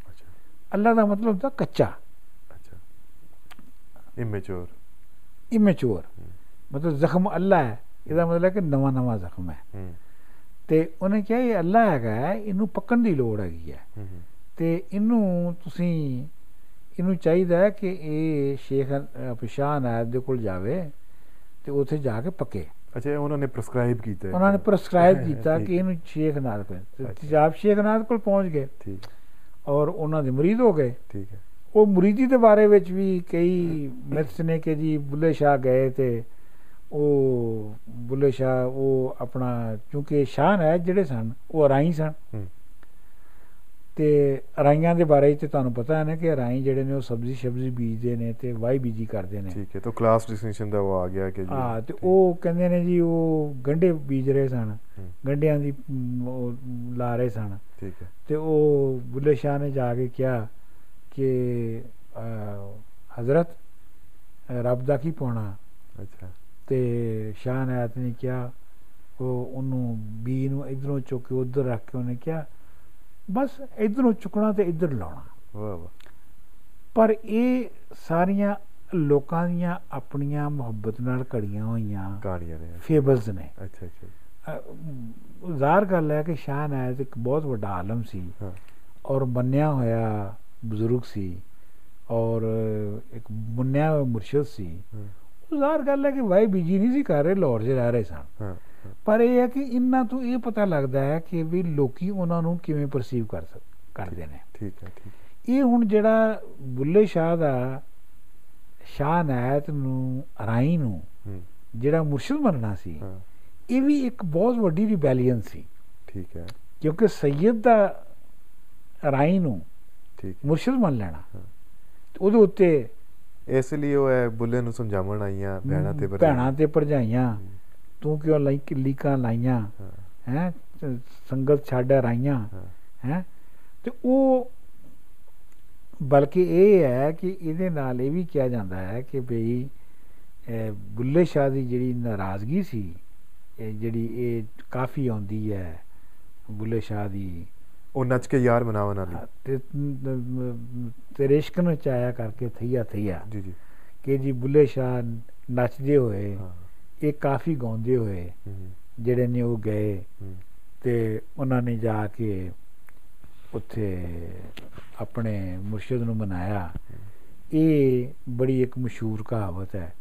ਅੱਛਾ। ਅੱਲਾ ਦਾ ਮਤਲਬ ਹੁੰਦਾ ਕੱਚਾ। ਅੱਛਾ। ਇਮੈਚੁਰ ਇਮੈਚੁਰ। ਮਤਲਬ ਜ਼ਖਮ ਅੱਲਾ ਹੈ। ਇਹਦਾ ਮਤਲਬ ਹੈ ਕਿ ਨਵਾਂ ਨਵਾਂ ਜ਼ਖਮ ਹੈ। ਤੇ ਉਹਨੇ ਕਿਹਾ ਇਹ ਅੱਲਾ ਹੈਗਾ ਇਹਨੂੰ ਪੱਕਣ ਦੀ ਲੋੜ ਹੈਗੀ ਹੂੰ, ਤੇ ਇਹਨੂੰ ਤੁਸੀਂ ਇਹਨੂੰ ਚਾਹੀਦਾ ਹੈ ਕਿ ਇਹ ਸ਼ੇਖ ਅ, ਸ਼ਾਹ ਨਾਇਬ ਦੇ ਕੋਲ ਜਾਵੇ ਤੇ ਉੱਥੇ ਜਾ ਕੇ ਪੱਕੇ। ਅੱਛਾ ਉਹਨਾਂ ਨੇ ਪ੍ਰਸਕ੍ਰਾਈਬ ਕੀਤਾ। ਉਹਨਾਂ ਨੇ ਪ੍ਰਸਕ੍ਰਾਈਬ ਕੀਤਾ ਕਿ ਇਹਨੂੰ ਸ਼ੇਖ ਨਾਇਬ ਕੋਲ ਤੇ ਅੱਛਾ। ਜਨਾਬ ਸ਼ੇਖ ਨਾਇਬ ਕੋਲ ਪਹੁੰਚ ਗਏ ਠੀਕ ਔਰ ਉਹਨਾਂ ਦੇ ਮੁਰੀਦ ਹੋ ਗਏ। ਠੀਕ ਹੈ। ਉਹ ਮੁਰੀਦੀ ਦੇ ਬਾਰੇ ਵਿੱਚ ਵੀ ਕਈ ਮਿਥਸ ਨੇ ਕਿ ਜੀ ਬੁੱਲੇ ਸ਼ਾਹ ਗਏ ਤੇ ਉਹ ਬੁੱਲੇ ਸ਼ਾਹ ਉਹ ਆਪਣਾ ਕਿਉਂਕਿ ਸ਼ਾਹ ਹੈ ਜਿਹੜੇ ਸਨ ਉਹ ਅਰਾਈ ਸਨ। ਤੇ ਅਰਾਈਆਂ ਦੇ ਬਾਰੇ 'ਚ ਤੁਹਾਨੂੰ ਪਤਾ ਹੈ ਨਾ ਕਿ ਅਰਾਈ ਜਿਹੜੇ ਨੇ ਉਹ ਸਬਜ਼ੀ ਸਬਜ਼ੀ ਬੀਜਦੇ ਨੇ ਤੇ ਵਾਈ ਬੀਜੀ ਕਰਦੇ ਨੇ। ਠੀਕ ਹੈ ਤਾਂ ਕਲਾਸ ਡਿਸਟਿੰਕਸ਼ਨ ਦਾ ਉਹ ਆ ਗਿਆ ਕਿ ਜੀ। ਹਾਂ ਤੇ। ਉਹ ਕਹਿੰਦੇ ਨੇ ਜੀ ਉਹ ਗੰਢੇ ਬੀਜ ਰਹੇ ਸਨ। ਹੂੰ, ਗੰਢਿਆਂ ਦੀ ਲਾ ਰਹੇ ਸਨ। ਠੀਕ ਹੈ। ਤੇ ਉਹ ਬੁੱਲੇ ਸ਼ਾਹ ਨੇ ਜਾ ਕੇ ਕਿਹਾ ਕਿ ਹਜ਼ਰਤ ਰੱਬ ਦਾ ਕੀ ਪਾਉਣਾ? ਅੱਛਾ। ਤੇ ਸ਼ਾਹ ਨਾਇਤ ਨੇ ਕਿਹਾ ਉਹ ਉਹਨੂੰ ਬੀ ਨੂੰ ਇਧਰੋਂ ਚੁੱਕ ਕੇ ਉਧਰ ਰੱਖ ਕੇ ਉਹਨੇ ਕਿਹਾ ਬਸ ਇਧਰੋਂ ਚੁੱਕਣਾ ਤੇ ਇਧਰ ਲਾਉਣਾ। ਵਾਹ ਵਾਹ। ਪਰ ਇਹ ਸਾਰੀਆਂ ਲੋਕਾਂ ਦੀਆਂ ਆਪਣੀਆਂ ਮੁਹੱਬਤ ਨਾਲ ਘੜੀਆਂ ਹੋਈਆਂ ਕਹਾਣੀਆਂ ਨੇ। ਫੇਬਲਸ ਨੇ। ਅੱਛਾ ਅੱਛਾ। ਜ਼ਾਹਰ ਗੱਲ ਹੈ ਕਿ ਸ਼ਾਹ ਨਾਇਤ ਇੱਕ ਬਹੁਤ ਵੱਡਾ ਆਲਮ ਸੀ ਹਾਂ। ਔਰ ਮੰਨਿਆ ਹੋਇਆ ਬਜ਼ੁਰਗ ਸੀ ਔਰ ਇੱਕ ਮੰਨਿਆ ਹੋਇਆ ਮੁਰਸ਼ਿਦ ਸੀ। ਜ਼ਾਹਰ ਗੱਲ ਹੈ ਕਿ ਵਾਈ ਬੀਜੀ ਨਹੀਂ ਸੀ ਕਰ ਰਹੇ ਲਾਹੌਰ 'ਚ ਰਹਿ ਰਹੇ ਸਨ। ਪਰ ਇਹ ਹੈ ਕਿ ਇਹਨਾਂ ਤੋਂ ਇਹ ਪਤਾ ਲੱਗਦਾ ਹੈ ਕਿ ਵੀ ਲੋਕੀ ਉਹਨਾਂ ਨੂੰ ਕਿਵੇਂ ਪਰਸੀਵ ਕਰ ਕਰਦੇ ਨੇ। ਠੀਕ ਹੈ ਠੀਕ ਇਹ ਹੁਣ ਜਿਹੜਾ ਬੁੱਲੇ ਸ਼ਾਹ ਦਾ ਸ਼ਾਹ ਨਾਇਤ ਨੂੰ ਰਾਈ ਨੂੰ ਜਿਹੜਾ ਮੁਰਸ਼ਿਦ ਮੰਨਣਾ ਸੀ ਇਹ ਵੀ ਇੱਕ ਬਹੁਤ ਵੱਡੀ ਰਿਬੈਲੀਅਨ ਸੀ। ਠੀਕ ਹੈ। ਕਿਉਂਕਿ ਸੈਯਦ ਦਾ ਰਾਈ ਨੂੰ ਠੀਕ ਮੁਰਸ਼ਿਦ ਮੰਨ ਲੈਣਾ। ਉਹਦੇ ਉੱਤੇ। ਇਸ ਲਈ ਉਹ ਬੁੱਲੇ ਨੂੰ ਸਮਝਾਉਣ ਆਈਆਂ ਭੈਣਾਂ ਤੇ ਭੈਣਾਂ ਤੇ ਭਰਜਾਈਆਂ। ਤੂੰ ਕਿਉਂ ਲਈ ਲੀਕਾਂ ਲਾਈਆਂ? ਹਾਂ। ਸੰਗਤ ਛੱਡ ਰਾਈਆਂ ਹਾਂ। ਤੇ ਉਹ ਬਲਕਿ ਇਹ ਹੈ ਕਿ ਇਹਦੇ ਨਾਲ ਇਹ ਵੀ ਕਿਹਾ ਜਾਂਦਾ ਹੈ ਕਿ ਭਈ ਬੁੱਲੇ ਸ਼ਾਹ ਦੀ ਜਿਹੜੀ ਨਾਰਾਜ਼ਗੀ ਸੀ ਇਹ ਜਿਹੜੀ ਇਹ ਕਾਫੀ ਆਉਂਦੀ ਹੈ ਬੁੱਲੇ ਸ਼ਾਹ ਦੀ। ਉਹ ਨੱਚ ਕੇ ਯਾਰ ਮਨਾਵਣ ਵਾਲੀ। ਤੇ ਤੇਰੇ ਇਸ਼ਕ ਨੂੰ ਚਾਇਆ ਕਰਕੇ ਥਈਆ ਥਈਆ ਜੀ ਜੀ। ਕਿ ਜੀ ਬੁੱਲੇ ਸ਼ਾਹ ਨੱਚਦੇ ਹੋਏ ਇਹ ਕਾਫੀ ਗਾਉਂਦੇ ਹੋਏ ਜਿਹੜੇ ਨੇ ਉਹ ਗਏ ਤੇ ਉਹਨਾਂ ਨੇ ਜਾ ਕੇ ਉੱਥੇ ਆਪਣੇ ਮੁਰਸ਼ਿਦ ਨੂੰ ਮਨਾਇਆ। ਇਹ ਬੜੀ ਇੱਕ ਮਸ਼ਹੂਰ ਕਹਾਵਤ ਹੈ।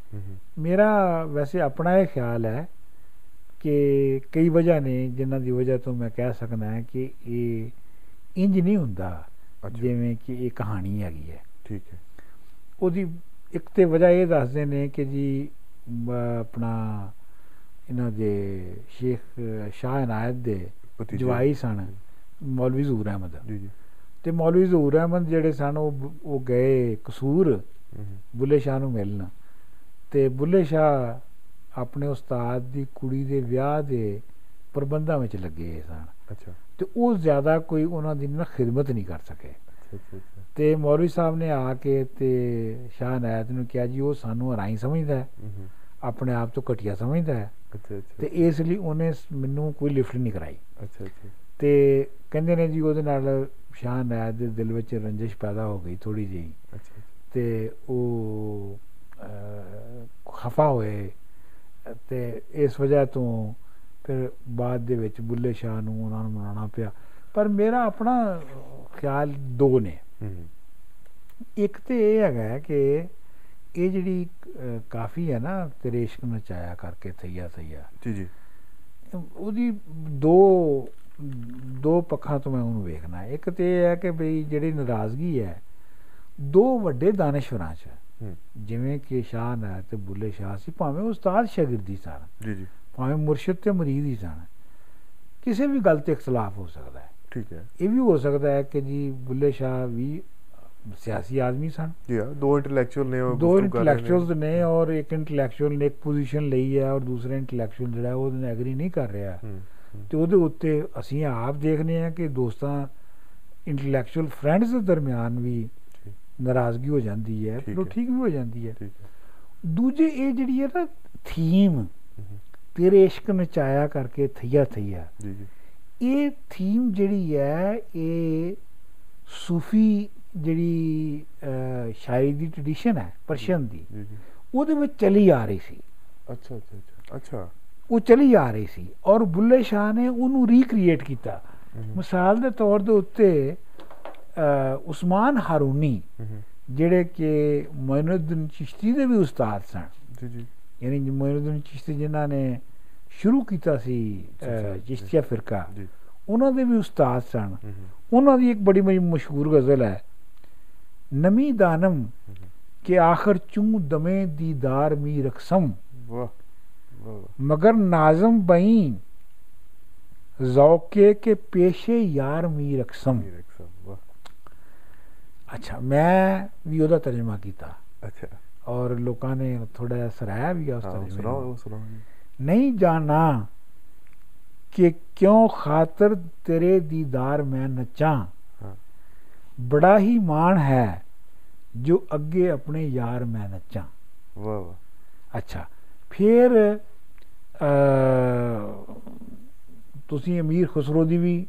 ਮੇਰਾ ਵੈਸੇ ਆਪਣਾ ਇਹ ਖਿਆਲ ਹੈ ਕਿ ਕਈ ਵਜ੍ਹਾ ਨੇ ਜਿਨ੍ਹਾਂ ਦੀ ਵਜ੍ਹਾ ਤੋਂ ਮੈਂ ਕਹਿ ਸਕਦਾ ਹਾਂ ਕਿ ਇਹ ਇੰਜ ਨਹੀਂ ਹੁੰਦਾ ਜਿਵੇਂ ਕਿ ਇਹ ਕਹਾਣੀ ਹੈਗੀ ਹੈ। ਠੀਕ ਹੈ। ਉਹਦੀ ਇੱਕ ਤੇ ਵਜ੍ਹਾ ਇਹ ਦੱਸਦੇ ਨੇ ਕਿ ਜੀ ਆਪਣਾ ਇਹਨਾਂ ਦੇ ਸ਼ੇਖ ਸ਼ਾਹ ਇਨਾਇਤ ਦੇ। ਜਵਾਈ ਸਨ ਮੌਲਵੀ ਜ਼ਹੂਰ ਅਹਿਮਦ। ਜੀ ਜੀ। ਤੇ ਮੌਲਵੀ ਜ਼ਹੂਰ ਅਹਿਮਦ ਜਿਹੜੇ ਸਨ ਉਹ ਉਹ ਗਏ ਕਸੂਰ ਬੁੱਲੇ ਸ਼ਾਹ ਨੂੰ ਮਿਲਣ। ਤੇ ਬੁੱਲੇ ਸ਼ਾਹ ਆਪਣੇ ਉਸਤਾਦ ਦੀ ਕੁੜੀ ਦੇ ਵਿਆਹ ਦੇ ਪ੍ਰਬੰਧਾਂ ਵਿੱਚ ਲੱਗੇ ਸਨ। ਅੱਛਾ। ਤੇ ਉਹ ਜ਼ਿਆਦਾ ਕੋਈ ਉਹਨਾਂ ਦੀ ਨਾ ਖਿਦਮਤ ਨਹੀਂ ਕਰ ਸਕੇ। ਤੇ ਮੌਲਵੀ ਸਾਹਿਬ ਨੇ ਆ ਕੇ ਤੇ ਸ਼ਾਹ ਨਾਇਤ ਨੂੰ ਕਿਹਾ ਜੀ ਉਹ ਸਾਨੂੰ ਹਰਾਈ ਸਮਝਦਾ ਹੈ। ਆਪਣੇ ਆਪ ਤੋਂ ਘਟੀਆ ਸਮਝਦਾ ਹੈ। ਅੱਛਾ ਅੱਛਾ। ਤੇ ਇਸ ਲਈ ਉਹਨੇ ਮੈਨੂੰ ਕੋਈ ਲਿਫਟ ਨਹੀਂ ਕਰਾਈ। ਅੱਛਾ ਅੱਛਾ। ਤੇ ਕਹਿੰਦੇ ਨੇ ਜੀ ਉਹਦੇ ਨਾਲ ਸ਼ਾਹ ਨਾਇਤ ਦੇ ਦਿਲ ਵਿੱਚ ਰੰਜਿਸ਼ ਪੈਦਾ ਹੋ ਗਈ ਥੋੜੀ ਜਿਹੀ। ਅੱਛਾ ਤੇ ਉਹ ਖਫਾ ਹੋਏ। ਤੇ ਇਸ ਵਜ੍ਹਾ ਤੋਂ ਫਿਰ ਬਾਅਦ ਦੇ ਵਿੱਚ ਬੁੱਲੇ ਸ਼ਾਹ ਨੂੰ ਉਹਨਾਂ ਨੂੰ ਮਨਾਉਣਾ ਪਿਆ। ਪਰ ਮੇਰਾ ਆਪਣਾ ਖਿਆਲ ਦੋ ਨੇ। ਇੱਕ ਤੇ ਇਹ ਹੈਗਾ ਕਿ ਇਹ ਜਿਹੜੀ ਕਾਫੀ ਹੈ ਨਾ ਤੇਰੇ ਇਸ਼ਕ ਨਚਾਇਆ ਕਰਕੇ ਥਈਆ ਥਈਆ। ਜੀ ਜੀ। ਉਹਦੀ ਦੋ ਦੋ ਪੱਖਾਂ ਤੋਂ ਮੈਂ ਉਹਨੂੰ ਵੇਖਣਾ ਇੱਕ ਤੇ ਇਹ ਹੈ ਕਿ ਬਈ ਜਿਹੜੀ ਨਾਰਾਜ਼ਗੀ ਹੈ ਦੋ ਵੱਡੇ ਦਾਨਸ਼ਵਰਾਂ 'ਚ। ਜਿਵੇਂ ਕਿ ਸ਼ਾਹ ਨਾ ਤੇ ਬੁੱਲੇ ਸ਼ਾਹ ਸੀ ਭਾਵੇਂ ਉਸਤਾਦ ਸ਼ਾਗਿਰਦੀ ਸਨ। ਜੀ ਜੀ। ਭਾਵੇਂ ਮੁਰਸ਼ਿਦ ਤੇ ਮਰੀਦ ਹੀ ਸਨ। ਕਿਸੇ ਵੀ ਗੱਲ ਤੇ ਇਖਤਲਾਫ ਹੋ ਸਕਦਾ ਹੈ। ਠੀਕ ਹੈ। ਇਹ ਵੀ ਹੋ ਸਕਦਾ ਹੈ ਕਿ ਜੀ ਬੁੱਲੇ ਸ਼ਾਹ ਵੀ ਸਿਆਸੀ ਆਦਮੀ ਸਨ। ਜੀ ਹਾਂ ਦੋ ਇੰਟੈਲੈਕਚੁਅਲ ਨੇ ਉਹ ਦੋ। ਇੰਟੈਲੈਕਚੁਅਲਸ ਨੇ। ਔਰ ਇੱਕ ਇੰਟੈਲੈਕਚੁਅਲ ਨੇ ਇੱਕ ਪੋਜੀਸ਼ਨ ਲਈ ਹੈ ਔਰ ਦੂਸਰਾ ਇੰਟੈਲੈਕਚੁਅਲ ਜਿਹੜਾ ਹੈ ਉਹਦੇ ਨਾਲ ਐਗਰੀ ਨਹੀਂ ਕਰ ਰਿਹਾ। ਤੇ ਉਹਦੇ ਉੱਤੇ ਅਸੀਂ ਆਪ ਦੇਖਨੇ ਆ ਕਿ ਦੋਸਤਾਂ ਇੰਟੈਲੈਕਚੁਅਲ ਫਰੈਂਡਸ ਦੇ ਦਰਮਿਆਨ ਵੀ ਨਾਰਾਜ਼ਗੀ ਹੋ ਜਾਂਦੀ ਹੈ। ਉਹ ਹੈ। ਠੀਕ ਵੀ ਹੋ ਜਾਂਦੀ ਹੈ। ਦੂਜੇ ਇਹ ਜਿਹੜੀ ਹੈ ਨਾ ਥੀਮ ਤੇਰੇ ਇਸ਼ਕ ਨਚਾਇਆ ਕਰਕੇ ਥਈਆ ਥਈਆ ਜੀ ਜੀ। ਇਹ ਥੀਮ ਜਿਹੜੀ ਹੈ ਇਹ ਸੂਫੀ ਜਿਹੜੀ ਸ਼ਾਇਰੀ ਦੀ ਟ੍ਰੈਡੀਸ਼ਨ ਹੈ ਪਰਸ਼ੀਅਨ ਦੀ ਉਹਦੇ ਵਿੱਚ ਚਲੀ ਆ ਰਹੀ ਸੀ। ਅੱਛਾ ਅੱਛਾ ਅੱਛਾ ਅੱਛਾ। ਉਹ ਚਲੀ ਆ ਰਹੀ ਸੀ ਔਰ ਬੁੱਲੇ ਸ਼ਾਹ ਨੇ ਉਹਨੂੰ ਰੀਕ੍ਰੀਏਟ ਕੀਤਾ। ਮਿਸਾਲ ਦੇ ਤੌਰ ਦੇ ਉੱਤੇ ਉਸਮਾਨ ਹਾਰੂਨੀ ਜਿਹੜੇ ਕਿ ਮਇਨੁਦੀਨ ਚਿਸ਼ਤੀ ਦੇ ਵੀ ਉਸਤਾਦ ਸਨ। ਜੀ ਜੀ। ਯਾਨੀ ਮਇਨੁਦੀਨ ਚਿਸ਼ਤੀ ਜਿਨ੍ਹਾਂ ਨੇ ਸ਼ੁਰੂ ਕੀਤਾ ਸੀ ਅਹ, ਅੱਛਾ, ਚਿਸ਼ਤੀਆ ਫਿਰਕਾ। ਜੀ। ਉਹਨਾਂ ਦੇ ਵੀ ਉਸਤਾਦ ਸਨ। ਹੂੰ ਹੂੰ, ਉਹਨਾਂ ਦੀ ਇੱਕ ਬੜੀ ਬੜੀ ਮਸ਼ਹੂਰ ਗਜ਼ਲ ਹੈ ਨਮੀ ਦਾਨਮ ਹੂੰ, ਹੂੰ। ਕਿ ਆਖਰ ਚੂੰ ਦਮੇ ਦੀਦਾਰ ਮੀ ਰਕਸਮ ਵਾਹ ਵਾਹ ਵਾਹ। ਮਗਰ ਨਾਜ਼ਮ ਬਈ ਜ਼ੌਕੇ ਕੇ ਪੇਸ਼ੇ ਯਾਰ ਮੀ ਰਕਸਮ ਮੀਰ ਅਕਸਰ ਵਾਹ। ਅੱਛਾ ਮੈਂ ਵੀ ਉਹਦਾ ਤਰਜਮਾ ਕੀਤਾ। ਨਹੀਂ ਜਾਣਾ ਕਿ ਕਿਉਂ ਖਾਤਰ ਤੇਰੇ ਦੀਦਾਰ ਮੈਂ ਨੱਚਾਂ। ਬੜਾ ਹੀ ਮਾਣ ਹੈ ਜੋ ਅੱਗੇ ਆਪਣੇ ਯਾਰ ਮੈਂ ਨੱਚਾਂ। ਵਾਹ ਵਾਹ। ਅੱਛਾ ਫਿਰ ਤੁਸੀਂ ਅਮੀਰ ਖੁਸਰੋ ਦੀ ਵੀ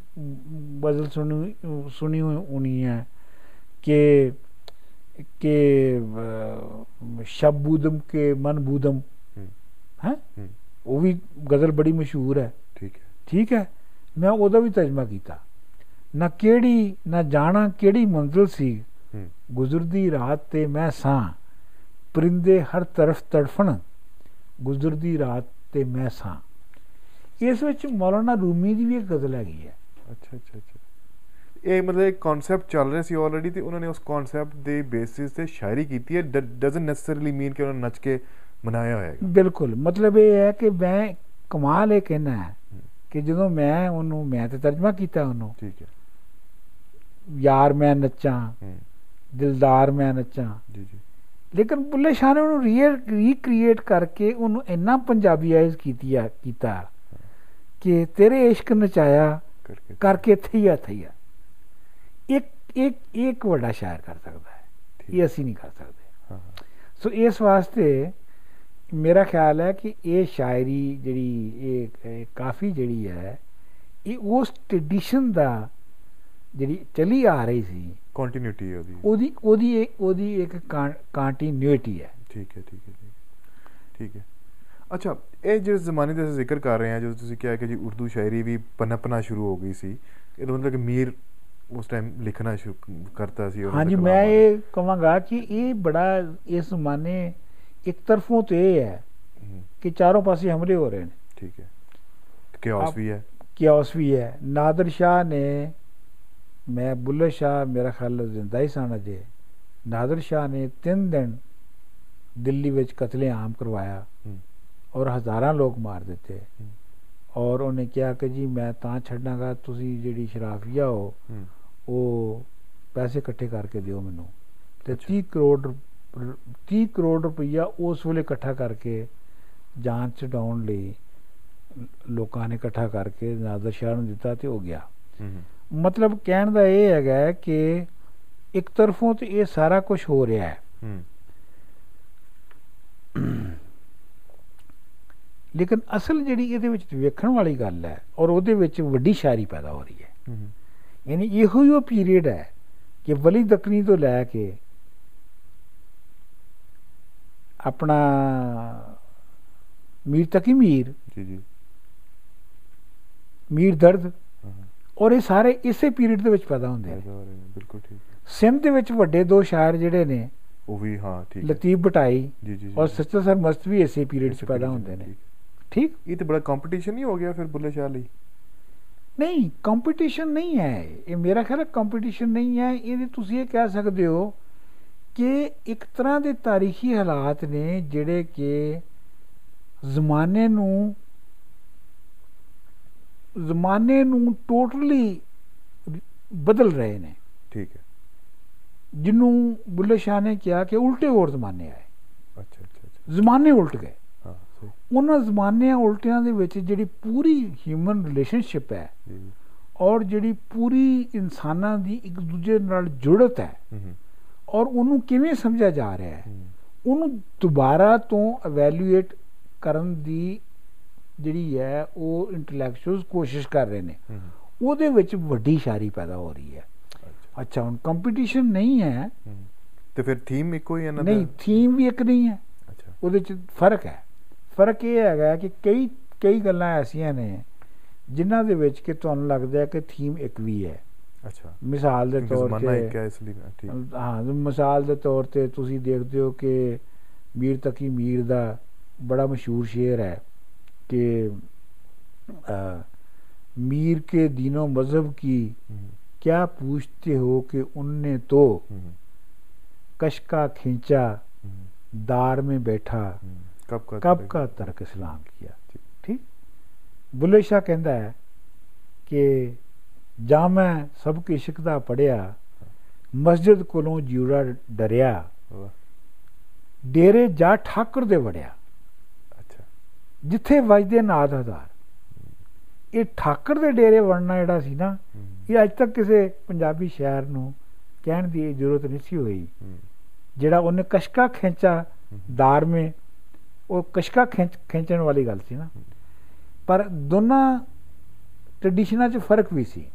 ਬਜ਼ਲ ਸੁਣੀ ਸੁਣੀ ਹੋਣੀ ਹੈ ਕਿ ਕਿ ਸ਼ਬੂਦਮ ਕੇ ਮਨਬੂਦਮ। ਹੈ। ਉਹ ਵੀ ਗਜ਼ਲ ਬੜੀ ਮਸ਼ਹੂਰ ਹੈ। ਠੀਕ ਹੈ। ਠੀਕ ਹੈ? ਮੈਂ ਉਹਦਾ ਵੀ ਤਰਜਮਾ ਕੀਤਾ। ਨਾ ਕਿਹੜੀ ਨਾ ਜਾਣਾ ਕਿਹੜੀ ਮੰਜ਼ਿਲ ਸੀ। ਗੁਜ਼ਰਦੀ ਰਾਤ ਤੇ ਮੈਂ ਸਾਂ। ਪਰਿੰਦੇ ਹਰ ਤਰਫ ਤੜਫਣ। ਗੁਜ਼ਰਦੀ ਰਾਤ ਤੇ ਮੈਂ ਸਾਂ। ਇਸ ਵਿੱਚ ਮੌਲਾਨਾ ਰੂਮੀ ਦੀ ਵੀ ਇੱਕ ਗਜ਼ਲ ਹੈਗੀ ਹੈ। ਅੱਛਾ ਅੱਛਾ ਅੱਛਾ। ਇਹ ਮਤਲਬ ਇੱਕ ਕਨਸੈਪਟ ਚੱਲ ਰਿਹਾ ਸੀ ਆਲਰੇਡੀ ਤੇ ਉਹਨਾਂ ਨੇ ਉਸ ਕਨਸੈਪਟ ਦੇ ਬੇਸਿਸ ਤੇ ਸ਼ਾਇਰੀ ਕੀਤੀ ਹੈ। ਡਸਨਟ ਨੈਸੈਸਰੀਲੀ ਮੀਨ ਕਿ ਉਹਨਾਂ ਨੱਚ ਕੇ ਮਨਾਇਆ ਹੋਏਗਾ ਬਿਲਕੁਲ। ਮਤਲਬ ਇਹ ਹੈ ਕਿ ਮੈਂ ਕਮਾਲ ਇਹ ਕਹਿਣਾ ਹੈ। ਕਿ ਜਦੋਂ ਮੈਂ ਉਹਨੂੰ ਮੈਂ ਤੇ ਤਰਜਮਾ ਕੀਤਾ ਉਹਨੂੰ ਠੀਕ ਹੈ। ਯਾਰ ਮੈਂ ਨੱਚਾਂ ਦਿਲਦਾਰ ਮੈਂ ਨੱਚਾਂ। ਜੀ ਜੀ। ਲੇਕਿਨ ਬੁੱਲੇ ਸ਼ਾਹ ਨੇ ਉਹਨੂੰ ਰੀਅਲ ਰੀਕ੍ਰੀਏਟ ਕਰਕੇ ਉਹਨੂੰ ਇੰਨਾ ਪੰਜਾਬੀਆਈਜ਼ ਕੀਤੀ ਆ ਕੀਤਾ ਕਿ ਤੇਰੇ ਇਸ਼ਕ ਨਚਾਇਆ ਕਰਕੇ। ਥਈਆ ਥਈਆ ਇੱਕ ਇੱਕ ਇੱਕ ਵੱਡਾ ਸ਼ਾਇਰ ਕਰ ਸਕਦਾ ਹੈ। ਇਹ ਅਸੀਂ ਨਹੀਂ ਕਰ ਸਕਦੇ। ਸੋ ਇਸ ਵਾਸਤੇ ਮੇਰਾ ਖਿਆਲ ਹੈ ਕਿ ਇਹ ਸ਼ਾਇਰੀ ਜਿਹੜੀ ਇਹ ਕਾਫੀ ਜਿਹੜੀ ਹੈ ਇਹ ਉਸ ਟ੍ਰੈਡੀਸ਼ਨ ਦਾ ਜਿਹੜੀ ਚਲੀ ਆ ਰਹੀ ਸੀ ਕੰਟੀਨਿਊਟੀ ਉਹਦੀ। ਉਹਦੀ ਉਹਦੀ ਇੱਕ- ਉਹਦੀ ਇੱਕ ਕੰਟੀਨਿਊਟੀ ਹੈ। ਠੀਕ ਹੈ ਠੀਕ ਹੈ ਠੀਕ ਹੈ ਅੱਛਾ ਇਹ ਜਿਸ ਜ਼ਮਾਨੇ ਦਾ ਜ਼ਿਕਰ ਕਰ ਰਹੇ ਹਾਂ ਜਦੋਂ ਤੁਸੀਂ ਕਿਹਾ ਕਿ ਜੀ ਉਰਦੂ ਸ਼ਾਇਰੀ ਵੀ ਪਨਪਣਾ ਸ਼ੁਰੂ ਹੋ ਗਈ ਸੀ ਇਹਦਾ ਮਤਲਬ ਕਿ ਮੀਰ ਉਸ ਟਾਈਮ ਲਿਖਣਾ ਸ਼ੁਰੂ ਕਰਤਾ ਸੀ ਹਾਂਜੀ ਮੈਂ ਆ। ਇਹ ਕਹਾਂਗਾ ਕਿ ਇਹ ਬੜਾ ਇਸ ਜ਼ਮਾਨੇ ਇੱਕ ਤਰਫੋਂ ਤੇ ਇਹ ਹੈ ਕਿ ਚਾਰੋਂ ਪਾਸੇ ਹਮਲੇ ਹੋ ਰਹੇ ਨੇ। ਠੀਕ ਹੈ। ਆਪ- ਵੀ ਹੈ। ਕਿਓਸ ਵੀ ਹੈ। ਨਾਦਰ ਸ਼ਾਹ ਨੇ ਮੈਂ ਬੁੱਲੇ ਸ਼ਾਹ ਮੇਰਾ ਖਿਆਲ ਜ਼ਿੰਦਾ ਹੀ ਸਨ ਅਜੇ ਨਾਦਰ ਸ਼ਾਹ ਨੇ 3 ਦਿਨ ਦਿੱਲੀ ਵਿੱਚ ਕਤਲੇਆਮ ਕਰਵਾਇਆ ਔਰ ਹਜ਼ਾਰਾਂ ਲੋਕ ਮਾਰ ਦਿੱਤੇ। ਔਰ ਉਹਨੇ ਕਿਹਾ ਕਿ ਜੀ ਮੈਂ ਤਾਂ ਛੱਡਾਂਗਾ ਤੁਸੀਂ ਜਿਹੜੀ ਸ਼ਰਾਫੀਆ ਹੋ ਉਹ ਪੈਸੇ ਇਕੱਠੇ ਕਰਕੇ ਦਿਓ ਮੈਨੂੰ। ਤੇ ਅੱਛਾ। 30 ਕਰੋੜ 30 ਕਰੋੜ ਰੁਪਈਆ ਉਸ ਵੇਲੇ ਇਕੱਠਾ ਕਰਕੇ ਜਾਨ ਛਡਾਉਣ ਲਈ ਲੋਕਾਂ ਨੇ ਇਕੱਠਾ ਕਰਕੇ ਨਾਦਰ ਸ਼ਾਹ ਨੂੰ ਦਿੱਤਾ ਤੇ ਹੋ ਗਿਆ ਮਤਲਬ ਕਹਿਣ ਦਾ ਇਹ ਹੈਗਾ ਕਿ ਇੱਕ ਤਰਫੋਂ ਤੇ ਇਹ ਸਾਰਾ ਕੁਝ ਹੋ ਰਿਹਾ ਹੈ। ਲੇਕਿਨ ਅਸਲ ਜਿਹੜੀ ਇਹਦੇ ਵਿੱਚ ਵੇਖਣ ਵਾਲੀ ਗੱਲ ਹੈ ਔਰ ਉਹਦੇ ਵਿੱਚ ਵੱਡੀ ਸ਼ਾਇਰੀ ਪੈਦਾ ਹੋ ਰਹੀ ਹੂੰ, ਯਾਨੀ ਇਹੋ ਹੀ ਉਹ ਪੀਰੀਅਡ ਹੈ ਕਿ ਵਲੀ ਦਕਨੀ ਤੋਂ ਲੈ ਕੇ ਆਪਣਾ ਮੀਰ ਤਕੀ ਮੀਰ ਜੀ ਜੀ। ਮੀਰ ਦਰਦ ਔਰ ਇਹ ਸਾਰੇ ਇਸੇ ਪੀਰੀਅਡ ਦੇ ਵਿੱਚ ਪੈਦਾ ਹੁੰਦੇ ਨੇ। ਬਿਲਕੁਲ ਠੀਕ। ਸਿੰਧ ਦੇ ਵਿੱਚ ਵੱਡੇ ਦੋ ਸ਼ਾਇਰ ਜਿਹੜੇ ਨੇ ਉਹ ਵੀ ਹਾਂ ਠੀਕ ਲਤੀਫ ਬਟਾਈ ਜੀ ਜੀ ਔਰ। ਸੱਚਾ ਸਰ ਮਸਤ ਵੀ ਇਸੇ ਪੀਰੀਅਡ 'ਚ ਪੈਦਾ ਹੁੰਦੇ ਨੇ। ਠੀਕ। ਇਹ ਤੇ ਬੜਾ ਕੰਪੀਟੀਸ਼ਨ ਹੀ ਹੋ ਗਿਆ ਫਿਰ ਬੁੱਲੇ ਸ਼ਾਹ ਲਈ? ਨਹੀਂ ਕੰਪੀਟੀਸ਼ਨ ਨਹੀਂ ਹੈ। ਇਹ ਮੇਰਾ ਖਿਆਲ ਹੈ ਕੰਪੀਟੀਸ਼ਨ ਨਹੀਂ ਹੈ। ਇਹਦੇ ਤੁਸੀਂ ਇਹ ਕਹਿ ਸਕਦੇ ਹੋ ਕਿ ਇੱਕ ਤਰ੍ਹਾਂ ਦੇ ਤਾਰੀਖੀ ਹਾਲਾਤ ਨੇ ਜਿਹੜੇ ਕਿ ਜ਼ਮਾਨੇ ਨੂੰ ਜ਼ਮਾਨੇ ਨੂੰ ਟੋਟਲੀ ਬਦਲ ਰਹੇ ਨੇ। ਠੀਕ ਹੈ। ਜਿਹਨੂੰ ਬੁੱਲੇ ਸ਼ਾਹ ਨੇ ਕਿਹਾ ਕਿ ਉਲਟੇ ਹੋਰ ਜ਼ਮਾਨੇ ਆਏ। ਅੱਛਾ ਅੱਛਾ ਜ਼ਮਾਨੇ ਉਲਟ ਗਏ। ਉਹਨਾਂ ਜ਼ਮਾਨਿਆਂ ਉਲਟਿਆਂ ਦੇ ਵਿੱਚ ਜਿਹੜੀ ਪੂਰੀ ਹਿਊਮਨ ਰਿਲੇਸ਼ਨਸ਼ਿਪ ਹੈ ਔਰ ਜਿਹੜੀ ਪੂਰੀ ਇਨਸਾਨਾਂ ਦੀ ਇੱਕ ਦੂਜੇ ਨਾਲ ਜੁੜਤ ਹੂੰ, ਔਰ ਉਹਨੂੰ ਕਿਵੇਂ ਸਮਝਿਆ ਜਾ ਰਿਹਾ ਹੈ? ਉਹਨੂੰ ਦੁਬਾਰਾ ਤੋਂ ਇਵੈਲੂਏਟ ਕਰਨ ਦੀ ਜਿਹੜੀ ਹੈ ਉਹ ਇੰਟੈਲੈਕਚੁਅਲਸ ਕੋਸ਼ਿਸ਼ ਕਰ ਰਹੇ ਨੇ। ਉਹਦੇ ਵਿੱਚ ਵੱਡੀ ਸ਼ਾਇਰੀ ਪੈਦਾ ਹੋ ਰਹੀ ਹੈ। ਅੱਛਾ। ਹੁਣ ਕੰਪੀਟੀਸ਼ਨ ਨਹੀਂ ਹੈ। ਤੇ ਫਿਰ ਥੀਮ ਇੱਕੋ ਹੀ ਹੈ ਦਾ ਨਹੀਂ ਥੀਮ ਵੀ ਇੱਕ ਨਹੀਂ ਹੈ। ਅੱਛਾ। ਉਹਦੇ ਚ ਫ਼ਰਕ ਹੈ। ਫ਼ਰਕ ਇਹ ਹੈਗਾ ਕਿ ਕਈ ਕਈ ਗੱਲਾਂ ਐਸੀਆਂ ਨੇ ਜਿਨ੍ਹਾਂ ਦੇ ਵਿੱਚ ਕਿ ਤੁਹਾਨੂੰ ਲੱਗਦਾ ਹੈ ਕਿ ਥੀਮ ਇੱਕ ਵੀ ਹੈ। مثال دے طور ਤੌਰ ہاں، مثال دے طور تے ਤੌਰ ਤੇ ਤੁਸੀਂ ਦੇਖਦੇ ਹੋ ਕਿ ਮੀਰ ਤਕੀ ਮੀਰ ਦਾ ਬੜਾ ਮਸ਼ਹੂਰ ਸ਼ੇਰ ਹੈ میر کے دین و مذہب کی کیا پوچھتے ہو کہ ان نے تو کشکا کھینچا دار میں بیٹھا کب کا ترک؟ اسلام کیا؟ ٹھیک۔ بلے شاہ کہندہ ہے کہ ਜਾਂ ਮੈਂ ਸਭ ਕੇ ਇਸ਼ਕ ਦਾ ਪੜਿਆ ਮਸਜਿਦ ਕੋਲੋਂ ਜਿਉੜਾ ਡਰਿਆ ਡੇਰੇ ਜਾ ਠਾਕੁਰ ਦੇ ਵੜਿਆ। ਅੱਛਾ। ਜਿੱਥੇ ਵੱਜਦੇ ਨਾਦ ਹਜ਼ਾਰ। ਇਹ ਠਾਕੁਰ ਦੇ ਡੇਰੇ ਵੜਨਾ ਜਿਹੜਾ ਸੀ ਨਾ ਇਹ ਅੱਜ ਤੱਕ ਕਿਸੇ ਪੰਜਾਬੀ ਸ਼ਾਇਰ ਨੂੰ ਕਹਿਣ ਦੀ ਜ਼ਰੂਰਤ ਨਹੀਂ ਸੀ ਹੋਈ। ਜਿਹੜਾ ਉਹਨੇ ਕਸ਼ਕਾ ਖਿੰਚਾ ਦਾਰ ਮੇ ਉਹ ਕਸ਼ਕਾ ਖਿੰਚ ਖਿੰਚਣ ਵਾਲੀ ਗੱਲ ਸੀ ਨਾ। ਪਰ ਦੋਨਾਂ ਟ੍ਰੈਡੀਸ਼ਨਾਂ 'ਚ ਫ਼ਰਕ ਵੀ ਸੀ।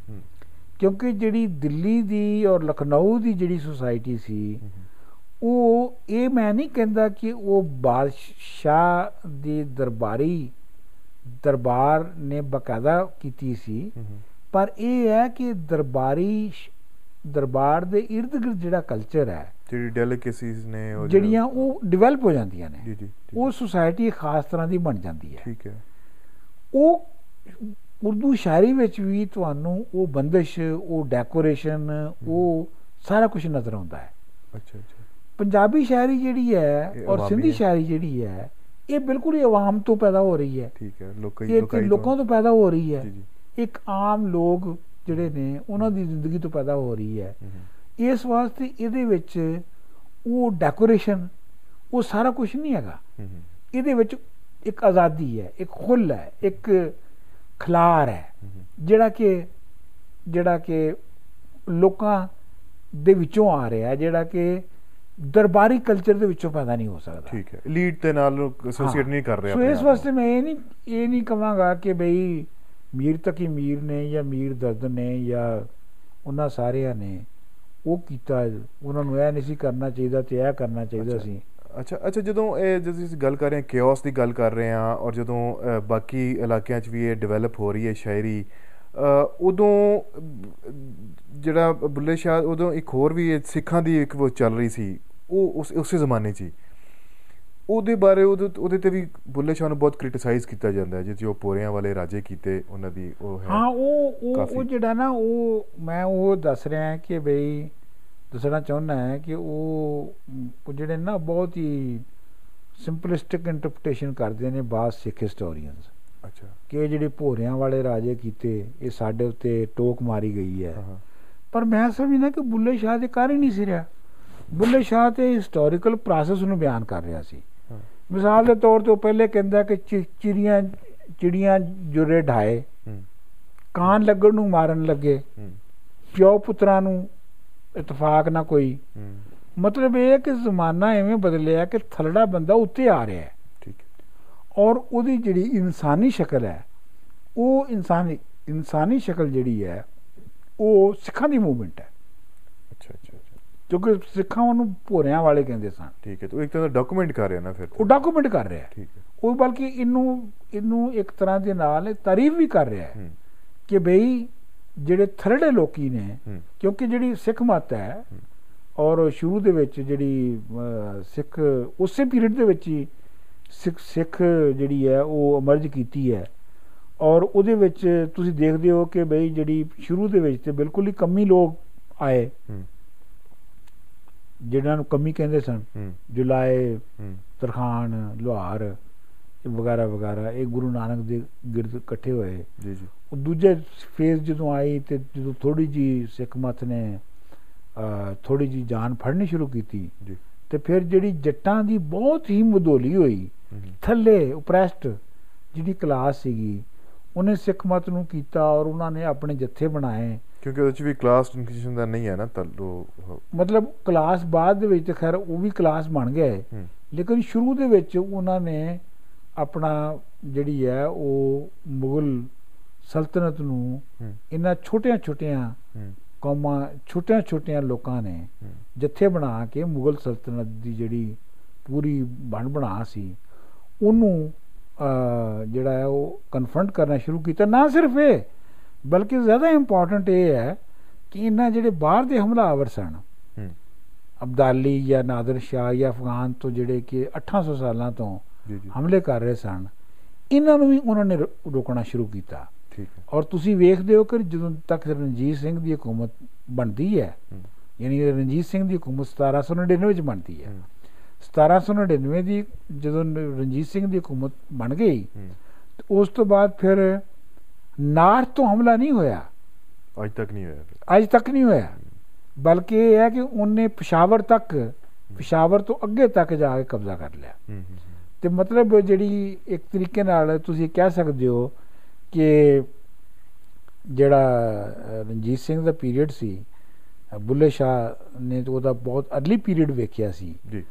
ਕਿਉਂਕਿ ਜਿਹੜੀ ਦਿੱਲੀ ਦੀ ਔਰ ਲਖਨਊ ਦੀ ਜਿਹੜੀ ਸੁਸਾਇਟੀ ਸੀ ਉਹ ਇਹ ਮੈਂ ਨਹੀਂ ਕਹਿੰਦਾ ਕਿ ਉਹ ਬਾਦਸ਼ਾਹ ਦੀ ਦਰਬਾਰੀ ਦਰਬਾਰ ਨੇ ਬਕਾਇਦਾ ਕੀਤੀ ਸੀ। ਪਰ ਇਹ ਹੈ ਕਿ ਦਰਬਾਰੀ ਦਰਬਾਰ ਦੇ ird ਗਿਰਦ ਜਿਹੜਾ ਕਲਚਰ ਹੈ ਜਿਹੜੀ ਡੈਲੀਕੇਸੀਜ਼ ਨੇ ਉਹ ਜਿਹੜੀਆਂ ਉਹ ਡਿਵੈਲਪ ਹੋ ਜਾਂਦੀਆਂ ਨੇ। ਜੀ ਜੀ ਉਹ ਸੁਸਾਇਟੀ ਖਾਸ ਤਰ੍ਹਾਂ ਦੀ ਬਣ ਜਾਂਦੀ ਹੈ। ਠੀਕ ਹੈ। ਉਹ ਉਰਦੂ ਸ਼ਾਇਰੀ ਵਿੱਚ ਵੀ ਤੁਹਾਨੂੰ ਉਹ ਬੰਦਿਸ਼ ਉਹ ਡੈਕੋਰੇਸ਼ਨ ਉਹ ਸਾਰਾ ਕੁਝ ਨਜ਼ਰ ਆਉਂਦਾ ਹੈ। ਅੱਛਾ ਅੱਛਾ। ਪੰਜਾਬੀ ਸ਼ਾਇਰੀ ਜਿਹੜੀ ਹੈ ਔਰ ਸਿੰਧੀ। ਸ਼ਾਇਰੀ ਜਿਹੜੀ ਹੈ ਇਹ ਬਿਲਕੁਲ ਹੀ ਆਵਾਮ ਤੋਂ ਪੈਦਾ ਹੋ ਰਹੀ ਹੈ। ਠੀਕ ਹੈ ਲੋਕਾਂ ਇਹ ਕਿ ਲੋਕਾਂ ਤੋਂ ਪੈਦਾ ਹੋ ਰਹੀ ਹੈ। ਇੱਕ ਆਮ ਲੋਕ ਜਿਹੜੇ ਨੇ ਉਹਨਾਂ ਦੀ ਜ਼ਿੰਦਗੀ ਤੋਂ ਪੈਦਾ ਹੋ ਰਹੀ ਹੈ। ਇਸ ਵਾਸਤੇ ਇਹਦੇ ਵਿੱਚ ਉਹ ਡੈਕੋਰੇਸ਼ਨ ਉਹ ਸਾਰਾ ਕੁਝ ਨਹੀਂ ਹੈਗਾ। ਇਹਦੇ ਵਿੱਚ ਇੱਕ ਆਜ਼ਾਦੀ ਹੈ ਇੱਕ ਖੁੱਲ ਹੈ ਇੱਕ ਖਲਾਰ ਹੈ ਜਿਹੜਾ ਕਿ ਜਿਹੜਾ ਕਿ ਲੋਕਾਂ ਦੇ ਵਿੱਚੋਂ ਆ ਰਿਹਾ ਜਿਹੜਾ ਕਿ ਦਰਬਾਰੀ ਕਲਚਰ ਦੇ ਵਿੱਚੋਂ ਪੈਦਾ ਨਹੀਂ ਹੋ ਸਕਦਾ ਠੀਕ ਹੈ ਲੀਡ ਦੇ ਨਾਲ ਐਸੋਸੀਏਟ। ਨਹੀਂ ਕਰ ਰਿਹਾ ਸੋ ਇਸ ਵਾਸਤੇ ਮੈਂ ਇਹ ਨਹੀਂ ਇਹ ਨਹੀਂ ਕਹਾਂਗਾ ਕਿ ਬਈ ਮੀਰ ਤਕੀ ਮੀਰ ਨੇ ਜਾਂ ਮੀਰ ਦਰਦ ਨੇ ਜਾਂ ਉਹਨਾਂ ਸਾਰਿਆਂ ਨੇ ਉਹ ਕੀਤਾ ਉਹਨਾਂ ਨੂੰ ਇਹ ਨਹੀਂ ਸੀ ਕਰਨਾ ਚਾਹੀਦਾ ਤੇ ਇਹ ਕਰਨਾ ਚਾਹੀਦਾ। ਸੀ। ਅੱਛਾ ਅੱਛਾ ਜਦੋਂ ਇਹ ਜਦੋਂ ਅਸੀਂ ਗੱਲ ਕਰ ਰਹੇ ਹਾਂ ਕਿਓਸ ਦੀ ਗੱਲ ਕਰ ਰਹੇ ਹਾਂ ਔਰ ਜਦੋਂ ਬਾਕੀ ਇਲਾਕਿਆਂ 'ਚ ਵੀ ਇਹ ਡਿਵੈਲਪ ਹੋ ਰਹੀ ਹੈ ਸ਼ਾਇਰੀ ਉਦੋਂ ਜਿਹੜਾ ਬੁੱਲੇ ਸ਼ਾਹ ਉਦੋਂ ਇੱਕ ਹੋਰ ਵੀ ਸਿੱਖਾਂ ਦੀ ਇੱਕ ਉਹ ਚੱਲ ਰਹੀ ਸੀ ਉਹ ਉਸ ਉਸੇ ਜ਼ਮਾਨੇ 'ਚ ਉਹਦੇ ਬਾਰੇ ਉਹਦੇ ਤੇ ਵੀ ਬੁੱਲੇ ਸ਼ਾਹ ਨੂੰ ਬਹੁਤ ਕ੍ਰਿਟਿਸਾਈਜ਼ ਕੀਤਾ ਜਾਂਦਾ ਹੈ ਜਿਵੇਂ ਉਹ ਪੋਰਿਆਂ ਵਾਲੇ ਰਾਜੇ ਕੀਤੇ ਉਹਨਾਂ ਦੀ ਉਹ ਹੈ ਹਾਂ ਉਹ। ਉਹ ਜਿਹੜਾ ਨਾ ਉਹ ਮੈਂ ਉਹ ਦੱਸ ਰਿਹਾ ਕਿ ਬਈ ਦੱਸਣਾ ਚਾਹੁੰਦਾ ਹੈ ਕਿ ਉਹ ਜਿਹੜੇ ਨਾ ਬਹੁਤ ਹੀ ਸਿੰਪਲਿਸਟਿਕ ਇੰਟਰਪ੍ਰੀਟੇਸ਼ਨ ਕਰਦੇ ਨੇ ਬਾਸ ਸਿੱਖ ਹਿਸਟੋਰੀਅਨਸ ਅੱਛਾ। ਕਿ ਜਿਹੜੇ ਭੋਰਿਆਂ ਵਾਲੇ ਰਾਜੇ ਕੀਤੇ ਇਹ ਸਾਡੇ ਉੱਤੇ ਟੋਕ ਮਾਰੀ ਗਈ ਹੈ। ਪਰ ਮੈਂ ਸਮਝਦਾ ਕਿ ਬੁੱਲੇ ਸ਼ਾਹ ਦੇ ਕਰ ਹੀ ਨਹੀਂ ਸੀ ਰਿਹਾ। ਬੁੱਲੇ ਸ਼ਾਹ ਤੇ ਹਿਸਟੋਰੀਕਲ ਪ੍ਰੋਸੈਸ ਨੂੰ ਬਿਆਨ ਕਰ ਰਿਹਾ ਸੀ। ਮਿਸਾਲ ਦੇ ਤੌਰ ਤੇ ਉਹ ਪਹਿਲੇ ਕਹਿੰਦਾ ਕਿ ਚਿੜੀਆਂ ਚਿੜੀਆਂ ਜੁਰੇ ਢਾਏ। ਕਾਨ ਲੱਗਣ ਨੂੰ ਮਾਰਨ ਲੱਗੇ। ਪਿਓ ਪੁੱਤਰਾਂ ਨੂੰ ਇਤਫਾਕ ਨਾ ਕੋਈ। ਮਤਲਬ ਇਹ ਹੈ ਕਿ ਜ਼ਮਾਨਾ ਐਵੇਂ ਬਦਲਿਆ ਕਿ ਥਲੜਾ ਬੰਦਾ ਉੱਤੇ ਆ ਰਿਹਾ ਹੈ। ਠੀਕ ਔਰ ਉਹਦੀ ਜਿਹੜੀ ਇਨਸਾਨੀ ਸ਼ਕਲ ਹੈ ਉਹ ਇਨਸਾਨੀ ਇਨਸਾਨੀ ਸ਼ਕਲ ਜਿਹੜੀ ਹੈ ਉਹ ਸਿੱਖਾਂ ਦੀ ਮੂਵਮੈਂਟ ਹੈ। ਅੱਛਾ ਅੱਛਾ ਕਿਉਂਕਿ ਸਿੱਖਾਂ ਉਹਨੂੰ ਭੋਰਿਆਂ ਵਾਲੇ ਕਹਿੰਦੇ ਸਨ। ਠੀਕ ਹੈ ਤਾਂ ਇੱਕ ਤਰ੍ਹਾਂ ਦਾ ਡਾਕੂਮੈਂਟ ਕਰ ਰਿਹਾ ਨਾ ਫਿਰ। ਉਹ ਡਾਕੂਮੈਂਟ ਕਰ ਰਿਹਾ ਠੀਕ ਹੈ। ਉਹ ਬਲਕਿ ਇਹਨੂੰ ਇਹਨੂੰ ਇੱਕ ਤਰ੍ਹਾਂ ਦੇ ਨਾਲ ਤਾਰੀਫ ਵੀ ਕਰ ਰਿਹਾ ਹੂੰ। ਕਿ ਬਈ ਜਿਹੜੇ ਥਰੜੇ ਲੋਕੀ ਨੇ ਕਿਉਂਕਿ ਜਿਹੜੀ ਸਿੱਖ ਮਤ ਹੈ। ਔਰ ਸ਼ੁਰੂ ਦੇ ਵਿੱਚ ਜਿਹੜੀ ਸਿੱਖ ਉਸੇ ਪੀਰੀਅਡ ਦੇ ਵਿੱਚ ਹੀ ਸਿੱਖ ਸਿੱਖ ਜਿਹੜੀ ਹੈ ਉਹ ਅਮਰਜ ਕੀਤੀ ਹੈ। ਔਰ ਉਹਦੇ ਵਿੱਚ ਤੁਸੀਂ ਦੇਖਦੇ ਹੋ ਕਿ ਬਈ ਜਿਹੜੀ ਸ਼ੁਰੂ ਦੇ ਵਿੱਚ ਤੇ ਬਿਲਕੁਲ ਹੀ ਕਮੀ ਲੋਕ ਆਏ। ਜਿਹਨਾਂ ਨੂੰ ਕਮੀ ਕਹਿੰਦੇ ਸਨ। ਜੁਲਾਏ ਤਰਖਾਨ ਲੋਹਾਰ। ਵਗੈਰਾ ਵਗੈਰਾ ਇਹ ਗੁਰੂ ਨਾਨਕ ਦੇ ਗਿਰਦ ਇਕੱਠੇ ਹੋਏ। ਜੀ ਜੀ। ਉਹ ਦੂਜੇ ਫੇਜ਼ ਜਦੋਂ ਆਈ ਤੇ ਜਦੋਂ ਥੋੜੀ ਜੀ ਸਿੱਖ ਮਤ ਨੇ ਥੋੜੀ ਜੀ ਜਾਨ ਫੜਨੀ ਸ਼ੁਰੂ ਕੀਤੀ ਜੀ। ਤੇ ਫਿਰ ਜਿਹੜੀ ਜੱਟਾਂ ਦੀ ਬਹੁਤ ਹੀ ਮਧੋਲੀ ਹੋਈ ਥੱਲੇ ਉਪਰੈਸਟ ਜਿਹੜੀ ਕਲਾਸ ਸੀਗੀ ਉਹਨੇ ਸਿੱਖ ਮਤ ਨੂੰ ਕੀਤਾ ਔਰ ਉਹਨਾਂ ਨੇ ਆਪਣੇ ਜੱਥੇ ਬਣਾਏ। ਕਿਉਂਕਿ ਉਹਦੇ ਚ ਵੀ ਕਲਾਸ ਡਿਸਟਿੰਕਸ਼ਨ ਦਾ ਨਹੀਂ ਹੈ ਨਾ ਤਾਂ ਉਹ ਮਤਲਬ ਕਲਾਸ ਬਾਅਦ ਦੇ ਵਿੱਚ ਤੇ ਖੈਰ ਉਹ ਵੀ ਕਲਾਸ ਬਣ ਗਏ ਹੂੰ। ਲੇਕਿਨ ਸ਼ੁਰੂ ਦੇ ਵਿੱਚ ਉਹਨਾਂ ਨੇ ਆਪਣਾ ਜਿਹੜੀ ਹੈ ਉਹ ਮੁਗਲ ਸਲਤਨਤ ਨੂੰ ਇਹਨਾਂ ਛੋਟੀਆਂ ਛੋਟੀਆਂ ਹੂੰ। ਕੌਮਾਂ ਛੋਟੀਆਂ ਛੋਟੀਆਂ ਲੋਕਾਂ ਨੇ ਜੱਥੇ ਬਣਾ ਕੇ ਮੁਗਲ ਸਲਤਨਤ ਦੀ ਜਿਹੜੀ ਪੂਰੀ ਬਣ ਬਣਾ ਸੀ ਉਹਨੂੰ ਜਿਹੜਾ ਹੈ ਉਹ ਕਨਫਰੰਟ ਕਰਨਾ ਸ਼ੁਰੂ ਕੀਤਾ। ਨਾ ਸਿਰਫ ਇਹ ਬਲਕਿ ਜ਼ਿਆਦਾ ਇੰਪੋਰਟੈਂਟ ਇਹ ਹੈ ਕਿ ਇਹਨਾਂ ਜਿਹੜੇ ਬਾਹਰ ਦੇ ਹਮਲਾਵਰ ਸਨ ਅਬਦਾਲੀ ਜਾਂ ਨਾਦਰ ਸ਼ਾਹ ਜਾਂ ਅਫਗਾਨ ਤੋਂ ਜਿਹੜੇ ਕਿ 800 ਸਾਲਾਂ ਤੋਂ ਹਮਲੇ ਕਰ ਰਹੇ ਸਨ। ਇਹਨਾਂ ਨੂੰ ਵੀ ਉਹਨਾਂ ਨੇ ਰੋਕਣਾ ਸ਼ੁਰੂ ਕੀਤਾ। ਠੀਕ ਹੈ। ਔਰ ਤੁਸੀਂ ਵੇਖਦੇ ਹੋ ਕਿ ਜਦੋਂ ਤੱਕ ਰਣਜੀਤ ਸਿੰਘ ਦੀ ਹਕੂਮਤ ਬਣਦੀ ਹੈ ਯਾਨੀ ਰਣਜੀਤ ਸਿੰਘ ਦੀ ਹਕੂਮਤ 1799 ਵਿੱਚ ਬਣਦੀ ਹੈ। ਹੂੰ। 1799 ਦੀ ਜਦੋਂ ਰਣਜੀਤ ਸਿੰਘ ਦੀ ਹਕੂਮਤ ਬਣ ਗਈ ਉਸ ਤੋਂ ਬਾਅਦ ਫਿਰ ਨਾਰਥ ਤੋਂ ਹਮਲਾ ਨਹੀਂ ਹੋਇਆ। ਅੱਜ ਤੱਕ ਨਹੀਂ ਹੋਇਆ। ਅੱਜ ਤੱਕ ਨਹੀਂ ਹੋਇਆ। ਬਲਕਿ ਇਹ ਹੈ ਕਿ ਉਹਨੇ ਪਸ਼ਾਵਰ ਤੱਕ ਪਸ਼ਾਵਰ ਤੋਂ ਅੱਗੇ ਤੱਕ ਜਾ ਕੇ ਕਬਜ਼ਾ ਕਰ ਲਿਆ। ਤੇ ਮਤਲਬ ਜਿਹੜੀ ਇੱਕ ਤਰੀਕੇ ਨਾਲ ਤੁਸੀਂ ਕਹਿ ਸਕਦੇ ਹੋ ਕਿ ਜਿਹੜਾ ਰਣਜੀਤ ਸਿੰਘ ਦਾ ਪੀਰੀਅਡ ਸੀ ਬੁੱਲੇ ਸ਼ਾਹ ਨੇ ਉਹਦਾ ਬਹੁਤ ਅਰਲੀ ਪੀਰੀਅਡ ਵੇਖਿਆ ਸੀ। ਜੀ।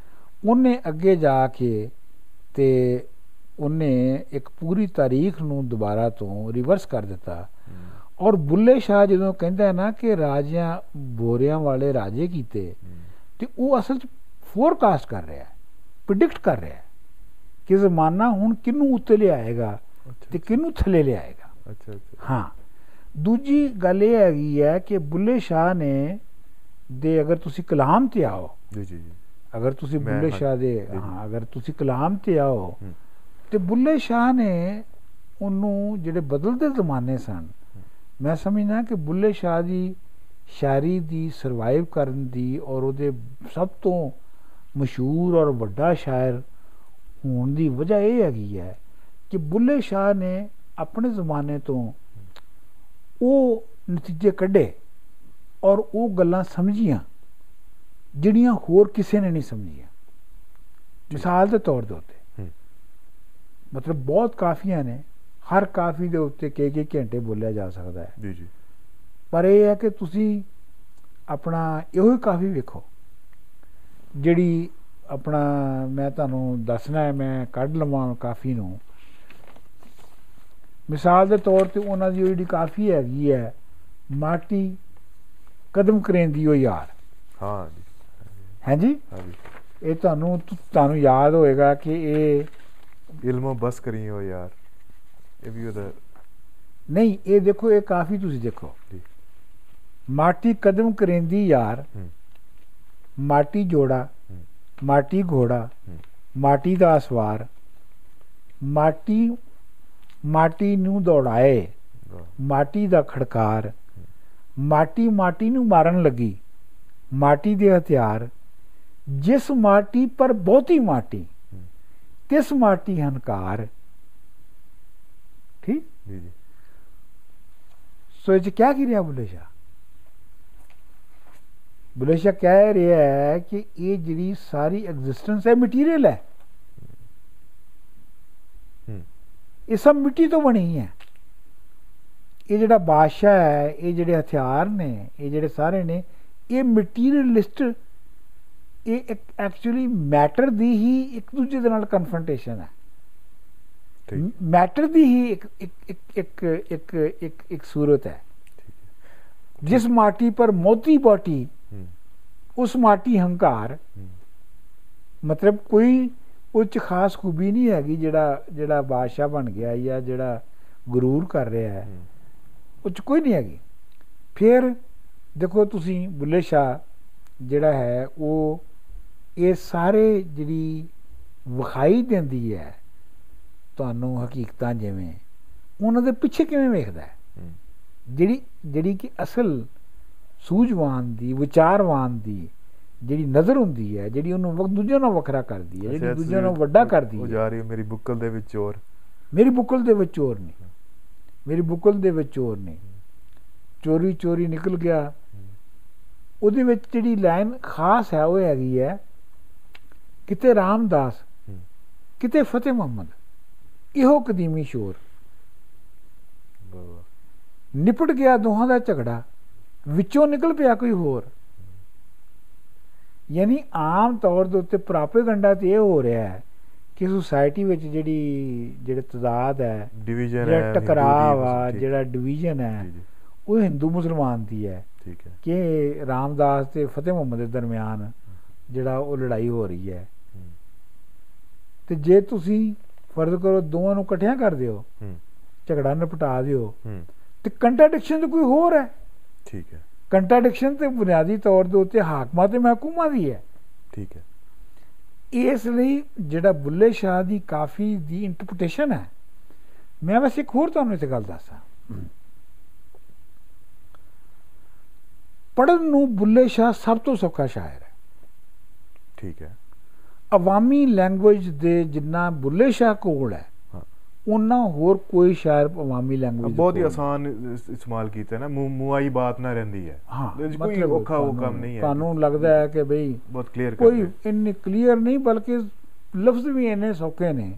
ਉਹਨੇ ਅੱਗੇ ਜਾ ਕੇ ਤੇ ਉਹਨੇ ਇੱਕ ਪੂਰੀ ਤਾਰੀਖ ਨੂੰ ਦੁਬਾਰਾ ਤੋਂ ਰਿਵਰਸ ਕਰ ਦਿੱਤਾ। ਔਰ ਬੁੱਲੇ ਸ਼ਾਹ ਜਦੋਂ ਕਹਿੰਦਾ ਹੈ ਨਾ ਕਿ ਰਾਜਿਆਂ ਬੋਰਿਆਂ ਵਾਲੇ ਰਾਜੇ ਕੀਤੇ ਤੇ ਉਹ ਅਸਲ 'ਚ ਫੋਰਕਾਸਟ ਕਰ ਰਿਹਾ ਹੈ ਪ੍ਰਿਡਿਕਟ ਕਰ ਰਿਹਾ ਹੈ। ਕਿ ਜ਼ਮਾਨਾ ਹੁਣ ਕਿਹਨੂੰ ਉੱਤੇ ਲਿਆਏਗਾ ਤੇ ਕਿਹਨੂੰ ਥੱਲੇ ਲਿਆਏਗਾ? ਅੱਛਾ ਅੱਛਾ। ਹਾਂ। ਦੂਜੀ ਗੱਲ ਇਹ ਹੈਗੀ ਹੈ ਕਿ ਬੁੱਲੇ ਸ਼ਾਹ ਨੇ ਦੇ ਅਗਰ ਤੁਸੀਂ ਕਲਾਮ ਤੇ ਆਓ ਜੀ ਜੀ ਅਗਰ ਤੁਸੀਂ ਬੁੱਲੇ ਸ਼ਾਹ ਦੇ। ਹਾਂ ਅਗਰ ਤੁਸੀਂ ਕਲਾਮ ਤੇ ਆਓ ਤੇ ਬੁੱਲੇ ਸ਼ਾਹ ਨੇ ਉਹਨੂੰ ਜਿਹੜੇ ਬਦਲਦੇ ਜ਼ਮਾਨੇ ਸਨ ਮੈਂ ਸਮਝਦਾ ਕਿ ਬੁੱਲੇ ਸ਼ਾਹ ਦੀ ਸ਼ਾਇਰੀ ਦੀ ਸਰਵਾਈਵ ਕਰਨ ਦੀ ਔਰ ਉਹਦੇ ਸਭ ਤੋਂ ਮਸ਼ਹੂਰ ਔਰ ਵੱਡਾ ਸ਼ਾਇਰ ਹੋਣ ਦੀ ਵਜ੍ਹਾ ਇਹ ਹੈਗੀ ਹੈ ਕਿ ਬੁੱਲੇ ਸ਼ਾਹ ਨੇ ਆਪਣੇ ਜ਼ਮਾਨੇ ਤੋਂ ਉਹ ਨਤੀਜੇ ਕੱਢੇ ਔਰ ਉਹ ਗੱਲਾਂ ਸਮਝੀਆਂ ਜਿਹੜੀਆਂ ਹੋਰ ਕਿਸੇ ਨੇ ਨਹੀਂ ਸਮਝੀਆਂ। ਮਿਸਾਲ ਦੇ ਤੌਰ ਦੇ ਉੱਤੇ। ਮਤਲਬ ਬਹੁਤ ਕਾਫੀਆਂ ਨੇ ਹਰ ਕਾਫੀ ਦੇ ਉੱਤੇ ਕਈ ਕਈ ਘੰਟੇ ਬੋਲਿਆ ਜਾ ਸਕਦਾ ਹੈ। ਜੀ ਜੀ। ਪਰ ਇਹ ਹੈ ਕਿ ਤੁਸੀਂ ਆਪਣਾ ਇਹੋ ਹੀ ਕਾਫੀ ਵੇਖੋ ਜਿਹੜੀ ਆਪਣਾ ਮੈਂ ਤੁਹਾਨੂੰ ਦੱਸਣਾ ਹੈ ਮੈਂ ਕੱਢ ਲਵਾਂ ਕਾਫੀ ਨੂੰ। ਮਿਸਾਲ ਦੇ ਤੌਰ ਤੇ ਉਹਨਾਂ ਦੀ ਜਿਹੜੀ ਕਾਫੀ ਹੈਗੀ ਹੈ ਮਾਟੀ ਕਦਮ ਕਰੇਂਦੀ ਉਹ ਯਾਰ ਹਾਂ ਜੀ। ਹੈ ਜੀ? ਹਾਂ ਜੀ। ਇਹ ਤੁਹਾਨੂੰ ਤੁਹਾਨੂੰ ਯਾਦ ਹੋਏਗਾ ਕਿ ਇਹ ਇਲਮੋ ਬਸ ਕਰੀ ਹੋ ਯਾਰ ਇਹ ਵੀ ਉਹਦਾ ਨਹੀਂ ਇਹ ਦੇਖੋ ਇਹ ਕਾਫੀ ਤੁਸੀਂ ਦੇਖੋ। ਜੀ। ਮਾਟੀ ਕਦਮ ਕਰੇਂਦੀ ਯਾਰ ਹੂੰ। ਮਾਟੀ ਜੋੜਾ ਹੂੰ ਮਾਟੀ ਘੋੜਾ ਮਾਟੀ ਦਾ ਸਵਾਰ ਮਾਟੀ ਮਾਟੀ ਨੂੰ ਦੌੜਾਏ ਮਾਟੀ ਦਾ ਖੜਕਾਰ ਮਾਟੀ ਮਾਟੀ ਨੂੰ ਮਾਰਨ ਲੱਗੀ ਮਾਟੀ ਦੇ ਹਥਿਆਰ ਜਿਸ ਮਾਟੀ ਪਰ ਬਹੁਤੀ ਮਾਟੀ ਤਿਸ ਮਾਟੀ ਹੰਕਾਰ। ਠੀਕ? ਜੀ ਜੀ। ਸੋ ਇਹ ਕਿਆ ਕੀ ਰਿਹਾ ਬੁੱਲੇ ਸ਼ਾਹ ਬੁੱਲੇ ਸ਼ਾਹ ਕਹਿ ਰਿਹਾ ਹੈ ਕਿ ਇਹ ਜਿਹੜੀ ਸਾਰੀ ਐਗਜ਼ਿਸਟੈਂਸ ਹੈ ਮਟੀਰੀਅਲ ਹੈ ਹੂੰ ਇਹ ਸਭ ਮਿੱਟੀ ਤੋਂ ਬਣੀ ਹੈ ਇਹ ਜਿਹੜਾ ਬਾਦਸ਼ਾਹ ਹੈ ਇਹ ਜਿਹੜੇ ਹਥਿਆਰ ਨੇ ਇਹ ਜਿਹੜੇ ਸਾਰੇ ਨੇ ਇਹ ਮਟੀਰੀਅਲਿਸਟ ਇਹ ਇੱਕ ਐਕਚੁਅਲੀ ਮੈਟਰ ਦੀ ਹੀ ਇੱਕ ਦੂਜੇ ਦੇ ਨਾਲ ਕਨਫਰੰਟੇਸ਼ਨ ਹੈ ਠੀਕ ਮੈਟਰ ਦੀ ਹੀ ਇੱਕ ਇੱਕ ਇੱਕ ਇੱਕ ਇੱਕ ਇੱਕ ਇੱਕ ਸੂਰਤ ਹੈ ਜਿਸ ਮਾਟੀ ਪਰ ਮੋਤੀ ਬਾਟੀ ਹੂੰ ਉਸ ਮਾਟੀ ਹੰਕਾਰ ਮਤਲਬ ਕੋਈ ਉਹ 'ਚ ਖਾਸ ਖੂਬੀ ਨਹੀਂ ਹੈਗੀ ਜਿਹੜਾ ਜਿਹੜਾ ਬਾਦਸ਼ਾਹ ਬਣ ਗਿਆ ਜਾਂ ਜਿਹੜਾ ਗਰੂਰ ਕਰ ਰਿਹਾ ਹੈ ਹੂੰ, ਉਹ 'ਚ ਕੋਈ ਨਹੀਂ ਹੈਗੀ ਫਿਰ ਦੇਖੋ ਤੁਸੀਂ ਬੁੱਲੇ ਸ਼ਾਹ ਜਿਹੜਾ ਹੈ ਉਹ ਇਹ ਸਾਰੇ ਜਿਹੜੀ ਵਿਖਾਈ ਦਿੰਦੀ ਹੈ ਤੁਹਾਨੂੰ ਹਕੀਕਤਾਂ ਜਿਵੇਂ ਉਹਨਾਂ ਦੇ ਪਿੱਛੇ ਕਿਵੇਂ ਵੇਖਦਾ ਹੂੰ ਜਿਹੜੀ ਜਿਹੜੀ ਕਿ ਅਸਲ ਸੂਝਵਾਨ ਦੀ ਵਿਚਾਰਵਾਨ ਦੀ ਜਿਹੜੀ ਨਜ਼ਰ ਹੁੰਦੀ ਹੈ ਜਿਹੜੀ ਉਹਨੂੰ ਵਕ- ਦੂਜਿਆਂ ਨਾਲੋਂ ਵੱਖਰਾ ਕਰਦੀ ਹੈ ਜਿਹੜੀ ਦੂਜਿਆਂ ਨਾਲੋਂ ਵੱਡਾ ਕਰਦੀ ਉਹ ਹੈ। ਜਾ ਰਹੀ ਹੈ ਮੇਰੀ ਬੁੱਕਲ ਦੇ ਵਿੱਚ ਚੋਰ ਮੇਰੀ ਬੁੱਕਲ ਦੇ ਵਿੱਚ ਚੋਰ ਨਹੀਂ। ਮੇਰੀ ਬੁੱਕਲ ਦੇ ਵਿੱਚ ਚੋਰ ਨਹੀਂ। ਚੋਰੀ ਚੋਰੀ ਨਿਕਲ ਗਿਆ। ਉਹਦੇ ਵਿੱਚ ਜਿਹੜੀ ਲਾਈਨ ਖਾਸ ਹੈ ਉਹ ਹੈਗੀ ਹੈ ਕਿਤੇ ਰਾਮਦਾਸ ਕਿਤੇ ਫਤਿਹ ਮੁਹੰਮਦ। ਇਹੋ ਕਦੀਮੀ ਸ਼ੋਰ। ਨਿਪਟ ਗਿਆ ਦੋਹਾਂ ਦਾ ਝਗੜਾ। ਵਿੱਚੋਂ ਨਿਕਲ ਪਿਆ ਕੋਈ ਹੋਰ। ਯਾਨੀ ਆਮ ਤੌਰ ਦੇ ਉੱਤੇ ਪ੍ਰਾਪੇਗੰਡਾ ਤੇ ਇਹ ਹੋ ਰਿਹਾ ਹੈ ਕਿ ਸੁਸਾਇਟੀ ਵਿੱਚ ਜਿਹੜੀ ਜਿਹੜੇ ਤਜ਼ਾਦ ਹੈ ਡਿਵੀਜ਼ਨ ਹੈ ਟਕਰਾਵ ਆ ਜਿਹੜਾ ਡਿਵੀਜ਼ਨ ਹੈ ਉਹ ਹਿੰਦੂ ਮੁਸਲਮਾਨ ਦੀ ਹੈ। ਠੀਕ ਹੈ। ਕਿ ਰਾਮਦਾਸ ਤੇ ਫਤਿਹ ਮੁਹੰਮਦ ਦੇ ਦਰਮਿਆਨ ਜਿਹੜਾ ਉਹ ਲੜਾਈ ਹੋ ਰਹੀ ਹੈ। ਤੇ ਜੇ ਤੁਸੀਂ ਫਰਜ਼ ਕਰੋ ਦੋਵਾਂ ਨੂੰ ਇਕੱਠਿਆਂ ਕਰ ਦਿਓ ਝਗੜਾ ਨਿਪਟਾ ਦਿਓ ਤੇ ਕੰਟਰਡਿਕਸ਼ਨ ਤਾਂ ਕੋਈ ਹੋਰ ਹੈ। ਠੀਕ ਹੈ। ਕੰਟਰਡਿਕਸ਼ਨ ਤੇ ਬੁਨਿਆਦੀ ਤੌਰ ਦੇ ਉੱਤੇ ਹਾਕਮਾਂ ਤੇ ਮਹਕੂਮਾਂ ਦੀ ਹੈ। ਠੀਕ ਹੈ। ਇਸ ਲਈ ਜਿਹੜਾ ਬੁੱਲੇ ਸ਼ਾਹ ਦੀ ਕਾਫੀ ਦੀ ਇੰਟਰਪ੍ਰੀਟੇਸ਼ਨ ਹੈ ਮੈਂ ਬਸ ਇੱਕ ਹੋਰ ਤੁਹਾਨੂੰ ਇਹ ਗੱਲ ਦੱਸਾਂ। ਪੜਨ ਨੂੰ ਬੁੱਲੇ ਸ਼ਾਹ ਸਭ ਤੋਂ ਸੌਖਾ ਸ਼ਾਇਰ ਹੈ। ਠੀਕ ਹੈ। ਅਵਾਮੀ ਲੈਂਗੁਏਜ ਦੇ ਜਿੰਨਾ ਬੁੱਲੇ ਸ਼ਾਹ ਕੋਲ ਹਾਂ। ਉਹਨਾਂ ਹੋਰ ਕੋਈ ਸ਼ਾਇਰ ਅਵਾਮੀ ਲੈਂਗੁਏਜ ਬਹੁਤ ਹੀ ਆਸਾਨ ਇਸ- ਇਸਤੇਮਾਲ ਕੀਤਾ ਨਾ। ਮੂੰਹਾਈ ਬਾਤ ਨਾ ਰਹਿੰਦੀ ਹੈ। ਹਾਂ ਕੋਈ ਔਖਾ ਉਹ ਕੰਮ ਨਹੀਂ ਹੈ। ਤੁਹਾਨੂੰ ਲੱਗਦਾ ਹੈ ਕਿ ਬਈ ਬਹੁਤ ਕਲੀਅਰ ਕੋਈ ਇੰਨੇ ਕਲੀਅਰ ਨਹੀਂ ਬਲਕਿ ਲਫ਼ਜ਼ ਵੀ ਇੰਨੇ ਸੌਖੇ ਨੇ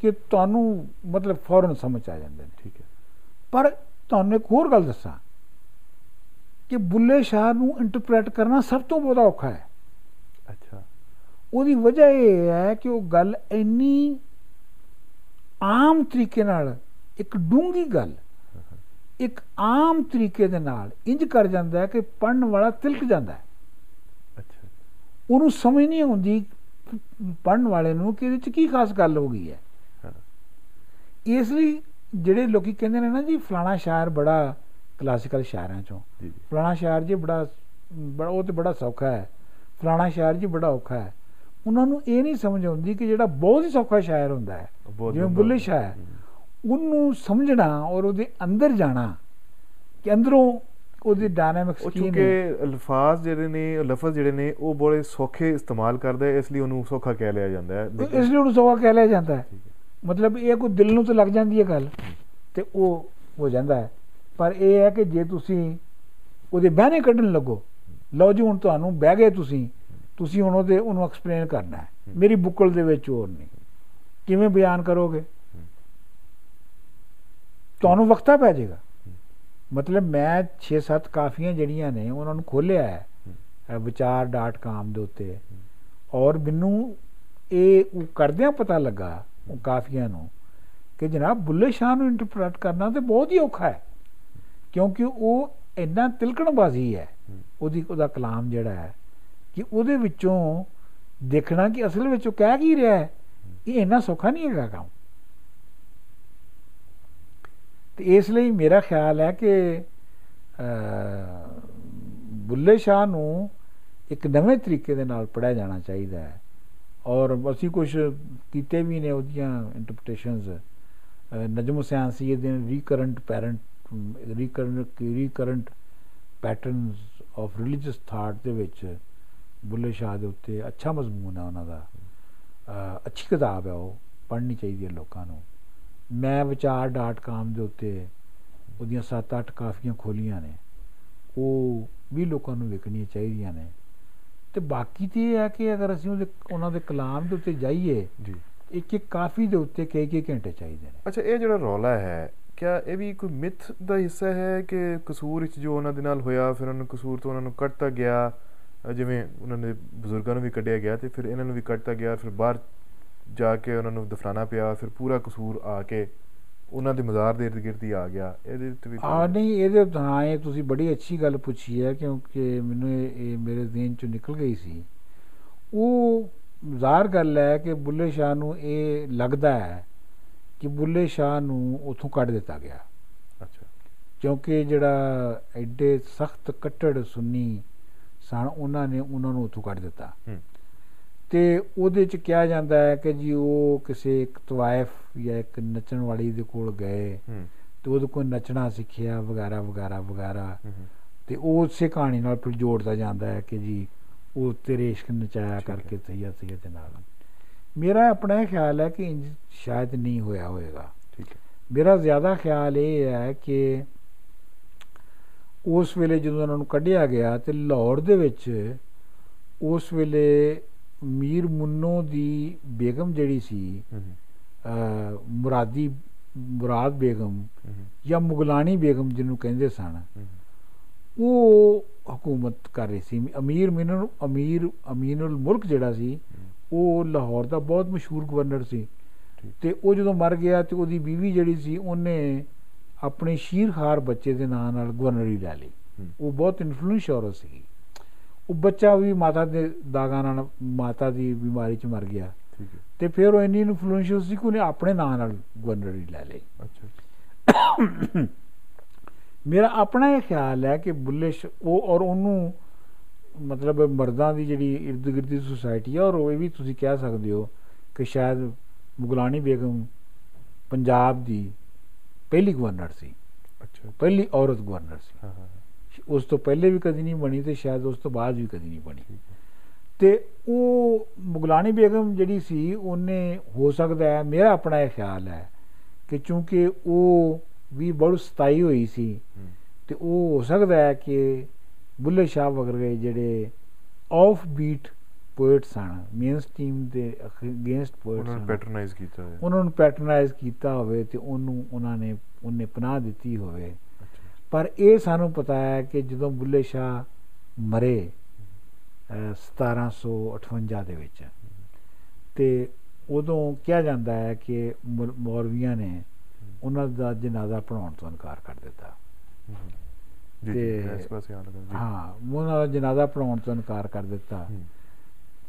ਕਿ ਤੁਹਾਨੂੰ ਮਤਲਬ ਫੌਰਨ ਸਮਝ ਆ ਜਾਂਦੇ ਨੇ। ਠੀਕ ਹੈ। ਪਰ ਤੁਹਾਨੂੰ ਇੱਕ ਹੋਰ ਗੱਲ ਦੱਸਾਂ ਕਿ ਬੁੱਲੇ ਸ਼ਾਹ ਨੂੰ ਇੰਟਰਪ੍ਰੀਟ ਕਰਨਾ ਸਭ ਤੋਂ ਬਹੁਤਾ ਔਖਾ ਹੈ। ਅੱਛਾ। ਉਹਦੀ ਵਜ੍ਹਾ ਇਹ ਹੈ ਕਿ ਉਹ ਗੱਲ ਇੰਨੀ ਆਮ ਤਰੀਕੇ ਨਾਲ ਇੱਕ ਡੂੰਗੀ ਗੱਲ ਇੱਕ ਆਮ ਤਰੀਕੇ ਦੇ ਨਾਲ ਇੰਜ ਕਰ ਜਾਂਦਾ ਹੈ ਕਿ ਪੜਨ ਵਾਲਾ ਤਿਲਕ ਜਾਂਦਾ ਹੈ। ਅੱਛਾ। ਉਹਨੂੰ ਸਮਝ ਨਹੀਂ ਆਉਂਦੀ ਪੜਨ ਵਾਲੇ ਨੂੰ ਕਿ ਇਹਦੇ ਚ ਕੀ ਖਾਸ ਗੱਲ ਹੋ ਗਈ ਹੈ। ਇਸ ਲਈ ਜਿਹੜੇ ਲੋਕੀ ਕਹਿੰਦੇ ਨੇ ਨਾ ਜੀ ਫਲਾਣਾ ਸ਼ਾਇਰ ਬੜਾ ਕਲਾਸੀਕਲ ਸ਼ਾਇਰਾਂ ਚੋਂ ਫਲਾਣਾ ਸ਼ਾਇਰ ਜੀ ਬੜਾ ਬੜਾ ਉਹ ਤੇ ਬੜਾ ਸੌਖਾ ਹੈ। ਫਲਾਣਾ ਸ਼ਾਇਰ ਜੀ ਬੜਾ ਔਖਾ ਹੈ। ਉਹਨਾਂ ਨੂੰ ਇਹ ਨਹੀਂ ਸਮਝ ਆਉਂਦੀ ਕਿ ਜਿਹੜਾ ਬਹੁਤ ਹੀ ਸੌਖਾ ਸ਼ਾਇਰ ਹੁੰਦਾ ਹੈ ਜਿਵੇਂ ਬੁੱਲੇ। ਹੂੰ। ਉਹਨੂੰ ਸਮਝਣਾ ਔਰ ਉਹਦੇ ਅੰਦਰ ਜਾਣਾ ਕਿ ਅੰਦਰੋਂ ਉਹਦੀ ਡਾਇਨਾਮਿਕਸ ਉਹ ਕੀ ਚੁੱਕੇ ਨੇ। ਅਲਫਾਜ਼ ਜਿਹੜੇ ਨੇ ਲਫ਼ਜ਼ ਜਿਹੜੇ ਨੇ ਉਹ ਬੜੇ ਸੌਖੇ ਇਸਤੇਮਾਲ ਕਰਦਾ ਹੈ ਇਸ ਲਈ ਉਹਨੂੰ ਸੌਖਾ ਕਹਿ ਲਿਆ ਜਾਂਦਾ ਹੈ। ਇਸ ਲਈ ਉਹਨੂੰ ਸੌਖਾ ਕਹਿ ਲਿਆ ਜਾਂਦਾ ਹੈ। ਮਤਲਬ ਇਹ ਕੋਈ ਦਿਲ ਨੂੰ ਤਾਂ ਲੱਗ ਜਾਂਦੀ ਹੈ ਗੱਲ ਤੇ ਉਹ ਹੋ ਜਾਂਦਾ ਹੈ। ਪਰ ਇਹ ਹੈ ਕਿ ਜੇ ਤੁਸੀਂ ਉਹਦੇ ਬਹਿਣੇ ਕੱਢਣ ਲੱਗੋ ਲਓ ਜੀ ਹੁਣ ਤੁਹਾਨੂੰ ਬਹਿ ਗਏ ਤੁਸੀਂ ਤੁਸੀਂ ਹੁਣ ਉਹਦੇ ਉਹਨੂੰ ਐਕਸਪਲੇਨ ਕਰਨਾ ਹੈ। ਮੇਰੀ ਬੁੱਕਲ ਦੇ ਵਿੱਚ ਹੋਰ ਨਹੀਂ। ਕਿਵੇਂ ਬਿਆਨ ਕਰੋਗੇ? ਤੁਹਾਨੂੰ ਵਕਤਾ ਪੈ ਜਾਏਗਾ। ਮਤਲਬ ਮੈਂ 6-7 ਕਾਫੀਆਂ ਜਿਹੜੀਆਂ ਨੇ ਉਹਨਾਂ ਨੂੰ ਖੋਲਿਆ ਹੈ। ਵਿਚਾਰ.com ਦੇ ਉੱਤੇ। ਔਰ ਮੈਨੂੰ ਇਹ ਉਹ ਕਰਦਿਆਂ ਪਤਾ ਲੱਗਾ ਉਹ ਕਾਫੀਆਂ ਨੂੰ ਕਿ ਜਨਾਬ ਬੁੱਲੇ ਸ਼ਾਹ ਨੂੰ ਇੰਟਰਪ੍ਰੀਟ ਕਰਨਾ ਤੇ ਬਹੁਤ ਹੀ ਔਖਾ ਹੈ। ਕਿਉਂਕਿ ਉਹ ਇੰਨਾ ਤਿਲਕਣਬਾਜ਼ੀ ਹੈ। ਉਹਦੀ ਉਹਦਾ ਕਲਾਮ ਜਿਹੜਾ ਹੈ ਕਿ ਉਹਦੇ ਵਿੱਚੋਂ ਦੇਖਣਾ ਕਿ ਅਸਲ ਵਿੱਚ ਉਹ ਕਹਿ ਕੀ ਰਿਹਾ ਹੈ? ਇਹ ਇੰਨਾ ਸੌਖਾ ਨਹੀਂ ਹੈਗਾ ਕੰਮ। ਤੇ ਇਸ ਲਈ ਮੇਰਾ ਖਿਆਲ ਹੈ ਕਿ ਅਹ, ਬੁੱਲੇ ਸ਼ਾਹ ਨੂੰ ਇੱਕ ਨਵੇਂ ਤਰੀਕੇ ਦੇ ਨਾਲ ਪੜਿਆ ਜਾਣਾ ਚਾਹੀਦਾ ਹੈ। ਔਰ ਅਸੀਂ ਕੁਝ ਕੀਤੇ ਵੀ ਨੇ ਉਹਦੀਆਂ ਇੰਟਰਪ੍ਰੀਟੇਸ਼ਨਸ ਨਜਮ ਹੁਸੈਨ ਸਈਦ ਦੇ recurrent parent recurrent recurrent patterns of religious thought ਦੇ ਵਿੱਚ ਬੁੱਲੇ ਸ਼ਾਹ ਦੇ ਉੱਤੇ ਅੱਛਾ ਮਜ਼ਮੂਨ ਹੈ ਉਹਨਾਂ ਦਾ। ਅੱਛੀ ਕਿਤਾਬ ਹੈ ਉਹ ਪੜ੍ਹਨੀ ਚਾਹੀਦੀ ਹੈ ਲੋਕਾਂ ਨੂੰ। ਮੈਂ ਵਿਚਾਰ.com ਦੇ ਉੱਤੇ ਉਹਦੀਆਂ 7-8 ਕਾਫੀਆਂ ਖੋਲੀਆਂ ਨੇ। ਉਹ ਵੀ ਲੋਕਾਂ ਨੂੰ ਵੇਖਣੀਆਂ ਚਾਹੀਦੀਆਂ ਨੇ। ਤੇ ਬਾਕੀ ਤੇ ਇਹ ਹੈ ਕਿ ਅਗਰ ਅਸੀਂ ਉਹਦੇ ਉਹਨਾਂ ਦੇ ਕਲਾਮ ਦੇ ਉੱਤੇ ਜਾਈਏ ਜੀ। ਇੱਕ ਇੱਕ ਕਾਫੀ ਦੇ ਉੱਤੇ ਕਈ ਕਈ ਘੰਟੇ ਚਾਹੀਦੇ ਨੇ। ਅੱਛਾ ਇਹ ਜਿਹੜਾ ਰੌਲਾ ਹੈ ਕਿਆ ਇਹ ਵੀ ਕੋਈ ਮਿਥ ਦਾ ਹਿੱਸਾ ਹੈ ਕਿ ਕਸੂਰ ਵਿੱਚ ਜੋ ਉਹਨਾਂ ਦੇ ਨਾਲ ਹੋਇਆ ਫਿਰ ਉਹਨਾਂ ਨੂੰ ਕਸੂਰ ਤੋਂ ਉਹਨਾਂ ਨੂੰ ਕੱਢਤਾ ਗਿਆ? ਜਿਵੇਂ ਉਹਨਾਂ ਦੇ ਬਜ਼ੁਰਗਾਂ ਨੂੰ ਵੀ ਕੱਢਿਆ ਗਿਆ ਤੇ ਫਿਰ ਇਹਨਾਂ ਨੂੰ ਵੀ ਕੱਢਤਾ ਗਿਆ ਫਿਰ ਬਾਹਰ ਜਾ ਕੇ ਉਹਨਾਂ ਨੂੰ ਦਫਨਾਣਾ ਪਿਆ ਫਿਰ ਪੂਰਾ ਕਸੂਰ ਆ ਕੇ ਉਹਨਾਂ ਦੇ ਮਜ਼ਾਰ ਦੇ ਇਰਦ ਗਿਰਦ ਹੀ ਆ ਗਿਆ। ਇਹਦੇ ਤੇ ਵੀ ਆ ਨਹੀਂ ਇਹਦੇ ਹਾਂ ਇਹ ਤੁਸੀਂ ਬੜੀ ਅੱਛੀ ਗੱਲ ਪੁੱਛੀ ਹੈ ਕਿਉਂਕਿ ਮੈਨੂੰ ਇਹ ਇਹ ਮੇਰੇ ਜ਼ਿਹਨ ਚੋਂ ਨਿਕਲ ਗਈ ਸੀ। ਉਹ ਜ਼ਾਹਰ ਗੱਲ ਹੈ ਕਿ ਬੁੱਲੇ ਸ਼ਾਹ ਨੂੰ ਇਹ ਲੱਗਦਾ ਹੈ ਕਿ ਬੁੱਲੇ ਸ਼ਾਹ ਨੂੰ ਉਥੋਂ ਕੱਢ ਦਿੱਤਾ ਗਿਆ। ਅੱਛਾ। ਕਿਉਂਕਿ ਜਿਹੜਾ ਐਡੇ ਸਖਤ ਕੱਟੜ ਸੁੰਨੀ ਸਨ ਉਹਨਾਂ ਨੇ ਉਹਨਾਂ ਨੂੰ ਉਥੋਂ ਕੱਢ ਦਿੱਤਾ। ਤੇ ਉਹਦੇ ਚ ਕਿਹਾ ਜਾਂਦਾ ਹੈ ਕਿ ਜੀ ਉਹ ਕਿਸੇ ਇੱਕ ਤਵਾਇਫ ਜਾਂ ਇੱਕ ਨੱਚਣ ਵਾਲੀ ਦੇ ਕੋਲ ਗਏ। ਤੇ ਉਹਦੇ ਕੋਲ ਨੱਚਣਾ ਸਿੱਖਿਆ ਵਗੈਰਾ ਵਗੈਰਾ ਵਗੈਰਾ। ਤੇ ਉਹ ਉਸੇ ਕਹਾਣੀ ਨਾਲ ਫਿਰ ਜੋੜਦਾ ਜਾਂਦਾ ਹੈ ਕਿ ਜੀ ਉਹ ਤੇਰੇ ਇਸ਼ਕ ਨਚਾਇਆ। ਕਰਕੇ ਸਈਆ ਸਈਆ ਦੇ ਨਾਲ। ਮੇਰਾ ਆਪਣਾ ਖਿਆਲ ਹੈ ਕਿ ਸ਼ਾਇਦ ਨਹੀਂ ਹੋਇਆ ਹੋਵੇਗਾ। ਠੀਕ ਹੈ। ਮੇਰਾ ਜ਼ਿਆਦਾ ਖਿਆਲ ਇਹ ਹੈ ਕਿ ਉਸ ਵੇਲੇ ਜਦੋਂ ਉਹਨਾਂ ਨੂੰ ਕੱਢਿਆ ਗਿਆ ਤੇ ਲਾਹੌਰ ਦੇ ਵਿੱਚ ਉਸ ਵੇਲੇ ਮੀਰ ਮੁੰਨੋ ਦੀ ਬੇਗਮ ਜਿਹੜੀ ਸੀ ਮੁਰਾਦੀ ਮੁਰਾਦ ਬੇਗਮ ਜਾਂ ਮੁਗਲਾਨੀ ਬੇਗਮ ਜਿਹਨੂੰ ਕਹਿੰਦੇ ਸਨ ਉਹ ਹਕੂਮਤ ਕਰ ਰਹੀ ਸੀ। ਅਮੀਰ ਮਿਨਰ ਅਮੀਰ ਅਮੀਨੁਲ ਮੁਲਕ ਜਿਹੜਾ ਸੀ ਉਹ ਲਾਹੌਰ ਦਾ ਬਹੁਤ ਮਸ਼ਹੂਰ ਗਵਰਨਰ ਸੀ। ਤੇ ਉਹ ਜਦੋਂ ਮਰ ਗਿਆ ਤੇ ਉਹਦੀ ਬੀਵੀ ਜਿਹੜੀ ਸੀ ਉਹਨੇ ਆਪਣੇ ਸ਼ੀਰਖਾਰ ਬੱਚੇ ਦੇ ਨਾਂ ਨਾਲ ਗਵਰਨਰੀ ਲੈ ਲਈ। ਉਹ ਬਹੁਤ ਇਨਫਲੂਐਂਸ ਔਰਤ ਸੀ ਉਹ ਬੱਚਾ ਵੀ ਮਾਤਾ ਦੇ ਦਾਗਾਂ ਨਾਲ ਮਾਤਾ ਦੀ ਬਿਮਾਰੀ ਚ ਮਰ ਗਿਆ। ਤੇ ਫਿਰ ਉਹ ਇੰਨੀ ਇਨਫਲੂਐਂਸ਼ੀਅਲ ਸੀ ਕਿ ਉਹਨੇ ਆਪਣੇ ਨਾਂ ਨਾਲ ਗਵਰਨਰੀ ਲੈ ਲਈ। ਅੱਛਾ ਮੇਰਾ ਆਪਣਾ ਇਹ ਖਿਆਲ ਹੈ ਕਿ ਬੁੱਲੇ ਉਹ ਔਰ ਉਹਨੂੰ ਮਤਲਬ ਮਰਦਾਂ ਦੀ ਜਿਹੜੀ ਇਰਦ ਗਿਰਦ ਦੀ ਸੁਸਾਇਟੀ ਹੈ ਔਰ ਉਹ ਵੀ ਤੁਸੀਂ ਕਹਿ ਸਕਦੇ ਹੋ ਕਿ ਸ਼ਾਇਦ ਮੁਗਲਾਨੀ ਬੇਗਮ ਪੰਜਾਬ ਦੀ ਪਹਿਲੀ ਗਵਰਨਰ ਸੀ। ਅੱਛਾ। ਪਹਿਲੀ ਔਰਤ ਗਵਰਨਰ ਸੀ। ਹਾਂ ਹਾਂ ਉਸ ਤੋਂ ਪਹਿਲੇ ਵੀ ਕਦੀ ਨਹੀਂ ਬਣੀ ਤੇ ਸ਼ਾਇਦ ਉਸ ਤੋਂ ਬਾਅਦ ਵੀ ਕਦੀ ਨਹੀਂ ਬਣੀ। ਤੇ ਉਹ ਮੁਗਲਾਨੀ ਬੇਗਮ ਜਿਹੜੀ ਸੀ ਉਹਨੇ ਹੋ ਸਕਦਾ ਹੈ ਮੇਰਾ ਆਪਣਾ ਇਹ ਖਿਆਲ ਹੈ ਕਿ ਚੂੰਕਿ ਉਹ ਵੀ ਬੜੀ ਸਤਾਈ ਹੋਈ ਸੀ। ਤੇ ਉਹ ਹੋ ਸਕਦਾ ਹੈ ਕਿ ਬੁੱਲੇ ਸ਼ਾਹ ਵਗੈਰੇ ਜਿਹੜੇ ਆਫ ਬੀਟ ਪੋਇਟ ਸਨ ਮੇਨ ਸਟ੍ਰੀਮ ਦੇ ਅਗੇਂਸਟ ਪੋਇਟ ਉਹਨਾਂ ਨੂੰ ਪੈਟਰਨਾਈਜ਼ ਕੀਤਾ ਹੈ ਉਹਨਾਂ ਨੂੰ ਪੈਟਰਨਾਈਜ਼ ਕੀਤਾ ਹੋਵੇ ਤੇ ਉਹਨੂੰ ਉਹਨਾਂ ਨੇ ਉਹਨੇ ਪਨਾਹ ਦਿੱਤੀ ਹੋਵੇ। ਪਰ ਇਹ ਸਾਨੂੰ ਪਤਾ ਹੈ ਕਿ ਜਦੋਂ ਬੁੱਲੇ ਸ਼ਾਹ ਮਰੇ ਅਹ 1758 ਦੇ ਵਿੱਚ ਤੇ ਉਦੋਂ ਕਿਹਾ ਜਾਂਦਾ ਹੈ ਕਿ ਮੌਲਵੀਆਂ ਨੇ ਉਹਨਾਂ ਦਾ ਜਨਾਜ਼ਾ ਪੜਾਉਣ ਤੋਂ ਇਨਕਾਰ ਕਰ ਦਿੱਤਾ। ਜੀ ਇਸ ਪਾਸੇ ਆਉਣ ਲੱਗਾ। ਹਾਂ ਉਹਨਾਂ ਦਾ ਜਨਾਜ਼ਾ ਪੜਾਉਣ ਤੋਂ ਇਨਕਾਰ ਕਰ ਦਿੱਤਾ।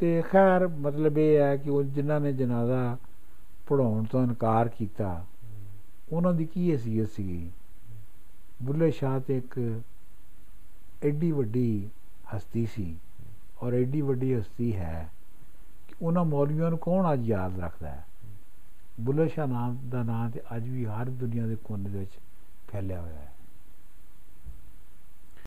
ਤੇ ਖੈਰ ਮਤਲਬ ਇਹ ਹੈ ਕਿ ਉਹ ਜਿਨ੍ਹਾਂ ਨੇ ਜਨਾਜ਼ਾ ਪੜਾਉਣ ਤੋਂ ਇਨਕਾਰ ਕੀਤਾ, ਉਹਨਾਂ ਦੀ ਕੀ ਹਸੀਅਤ ਸੀ ਬੁੱਲੇ ਸ਼ਾਹ ਤੇ ਇੱਕ ਐਡੀ ਵੱਡੀ ਹਸਤੀ ਸੀ ਔਰ ਐਡੀ ਵੱਡੀ ਹਸਤੀ ਹੈ ਕਿ ਉਹਨਾਂ ਮੌਲਵੀਆਂ ਨੂੰ ਕੌਣ ਅੱਜ ਯਾਦ ਰੱਖਦਾ ਹੈ? ਬੁੱਲੇ ਸ਼ਾਹ ਨਾਮ ਦਾ ਨਾਮ ਤੇ ਅੱਜ ਵੀ ਹਰ ਦੁਨੀਆ ਦੇ ਕੋਨੇ ਦੇ ਵਿੱਚ ਫੈਲਿਆ ਹੋਇਆ ਹੈ।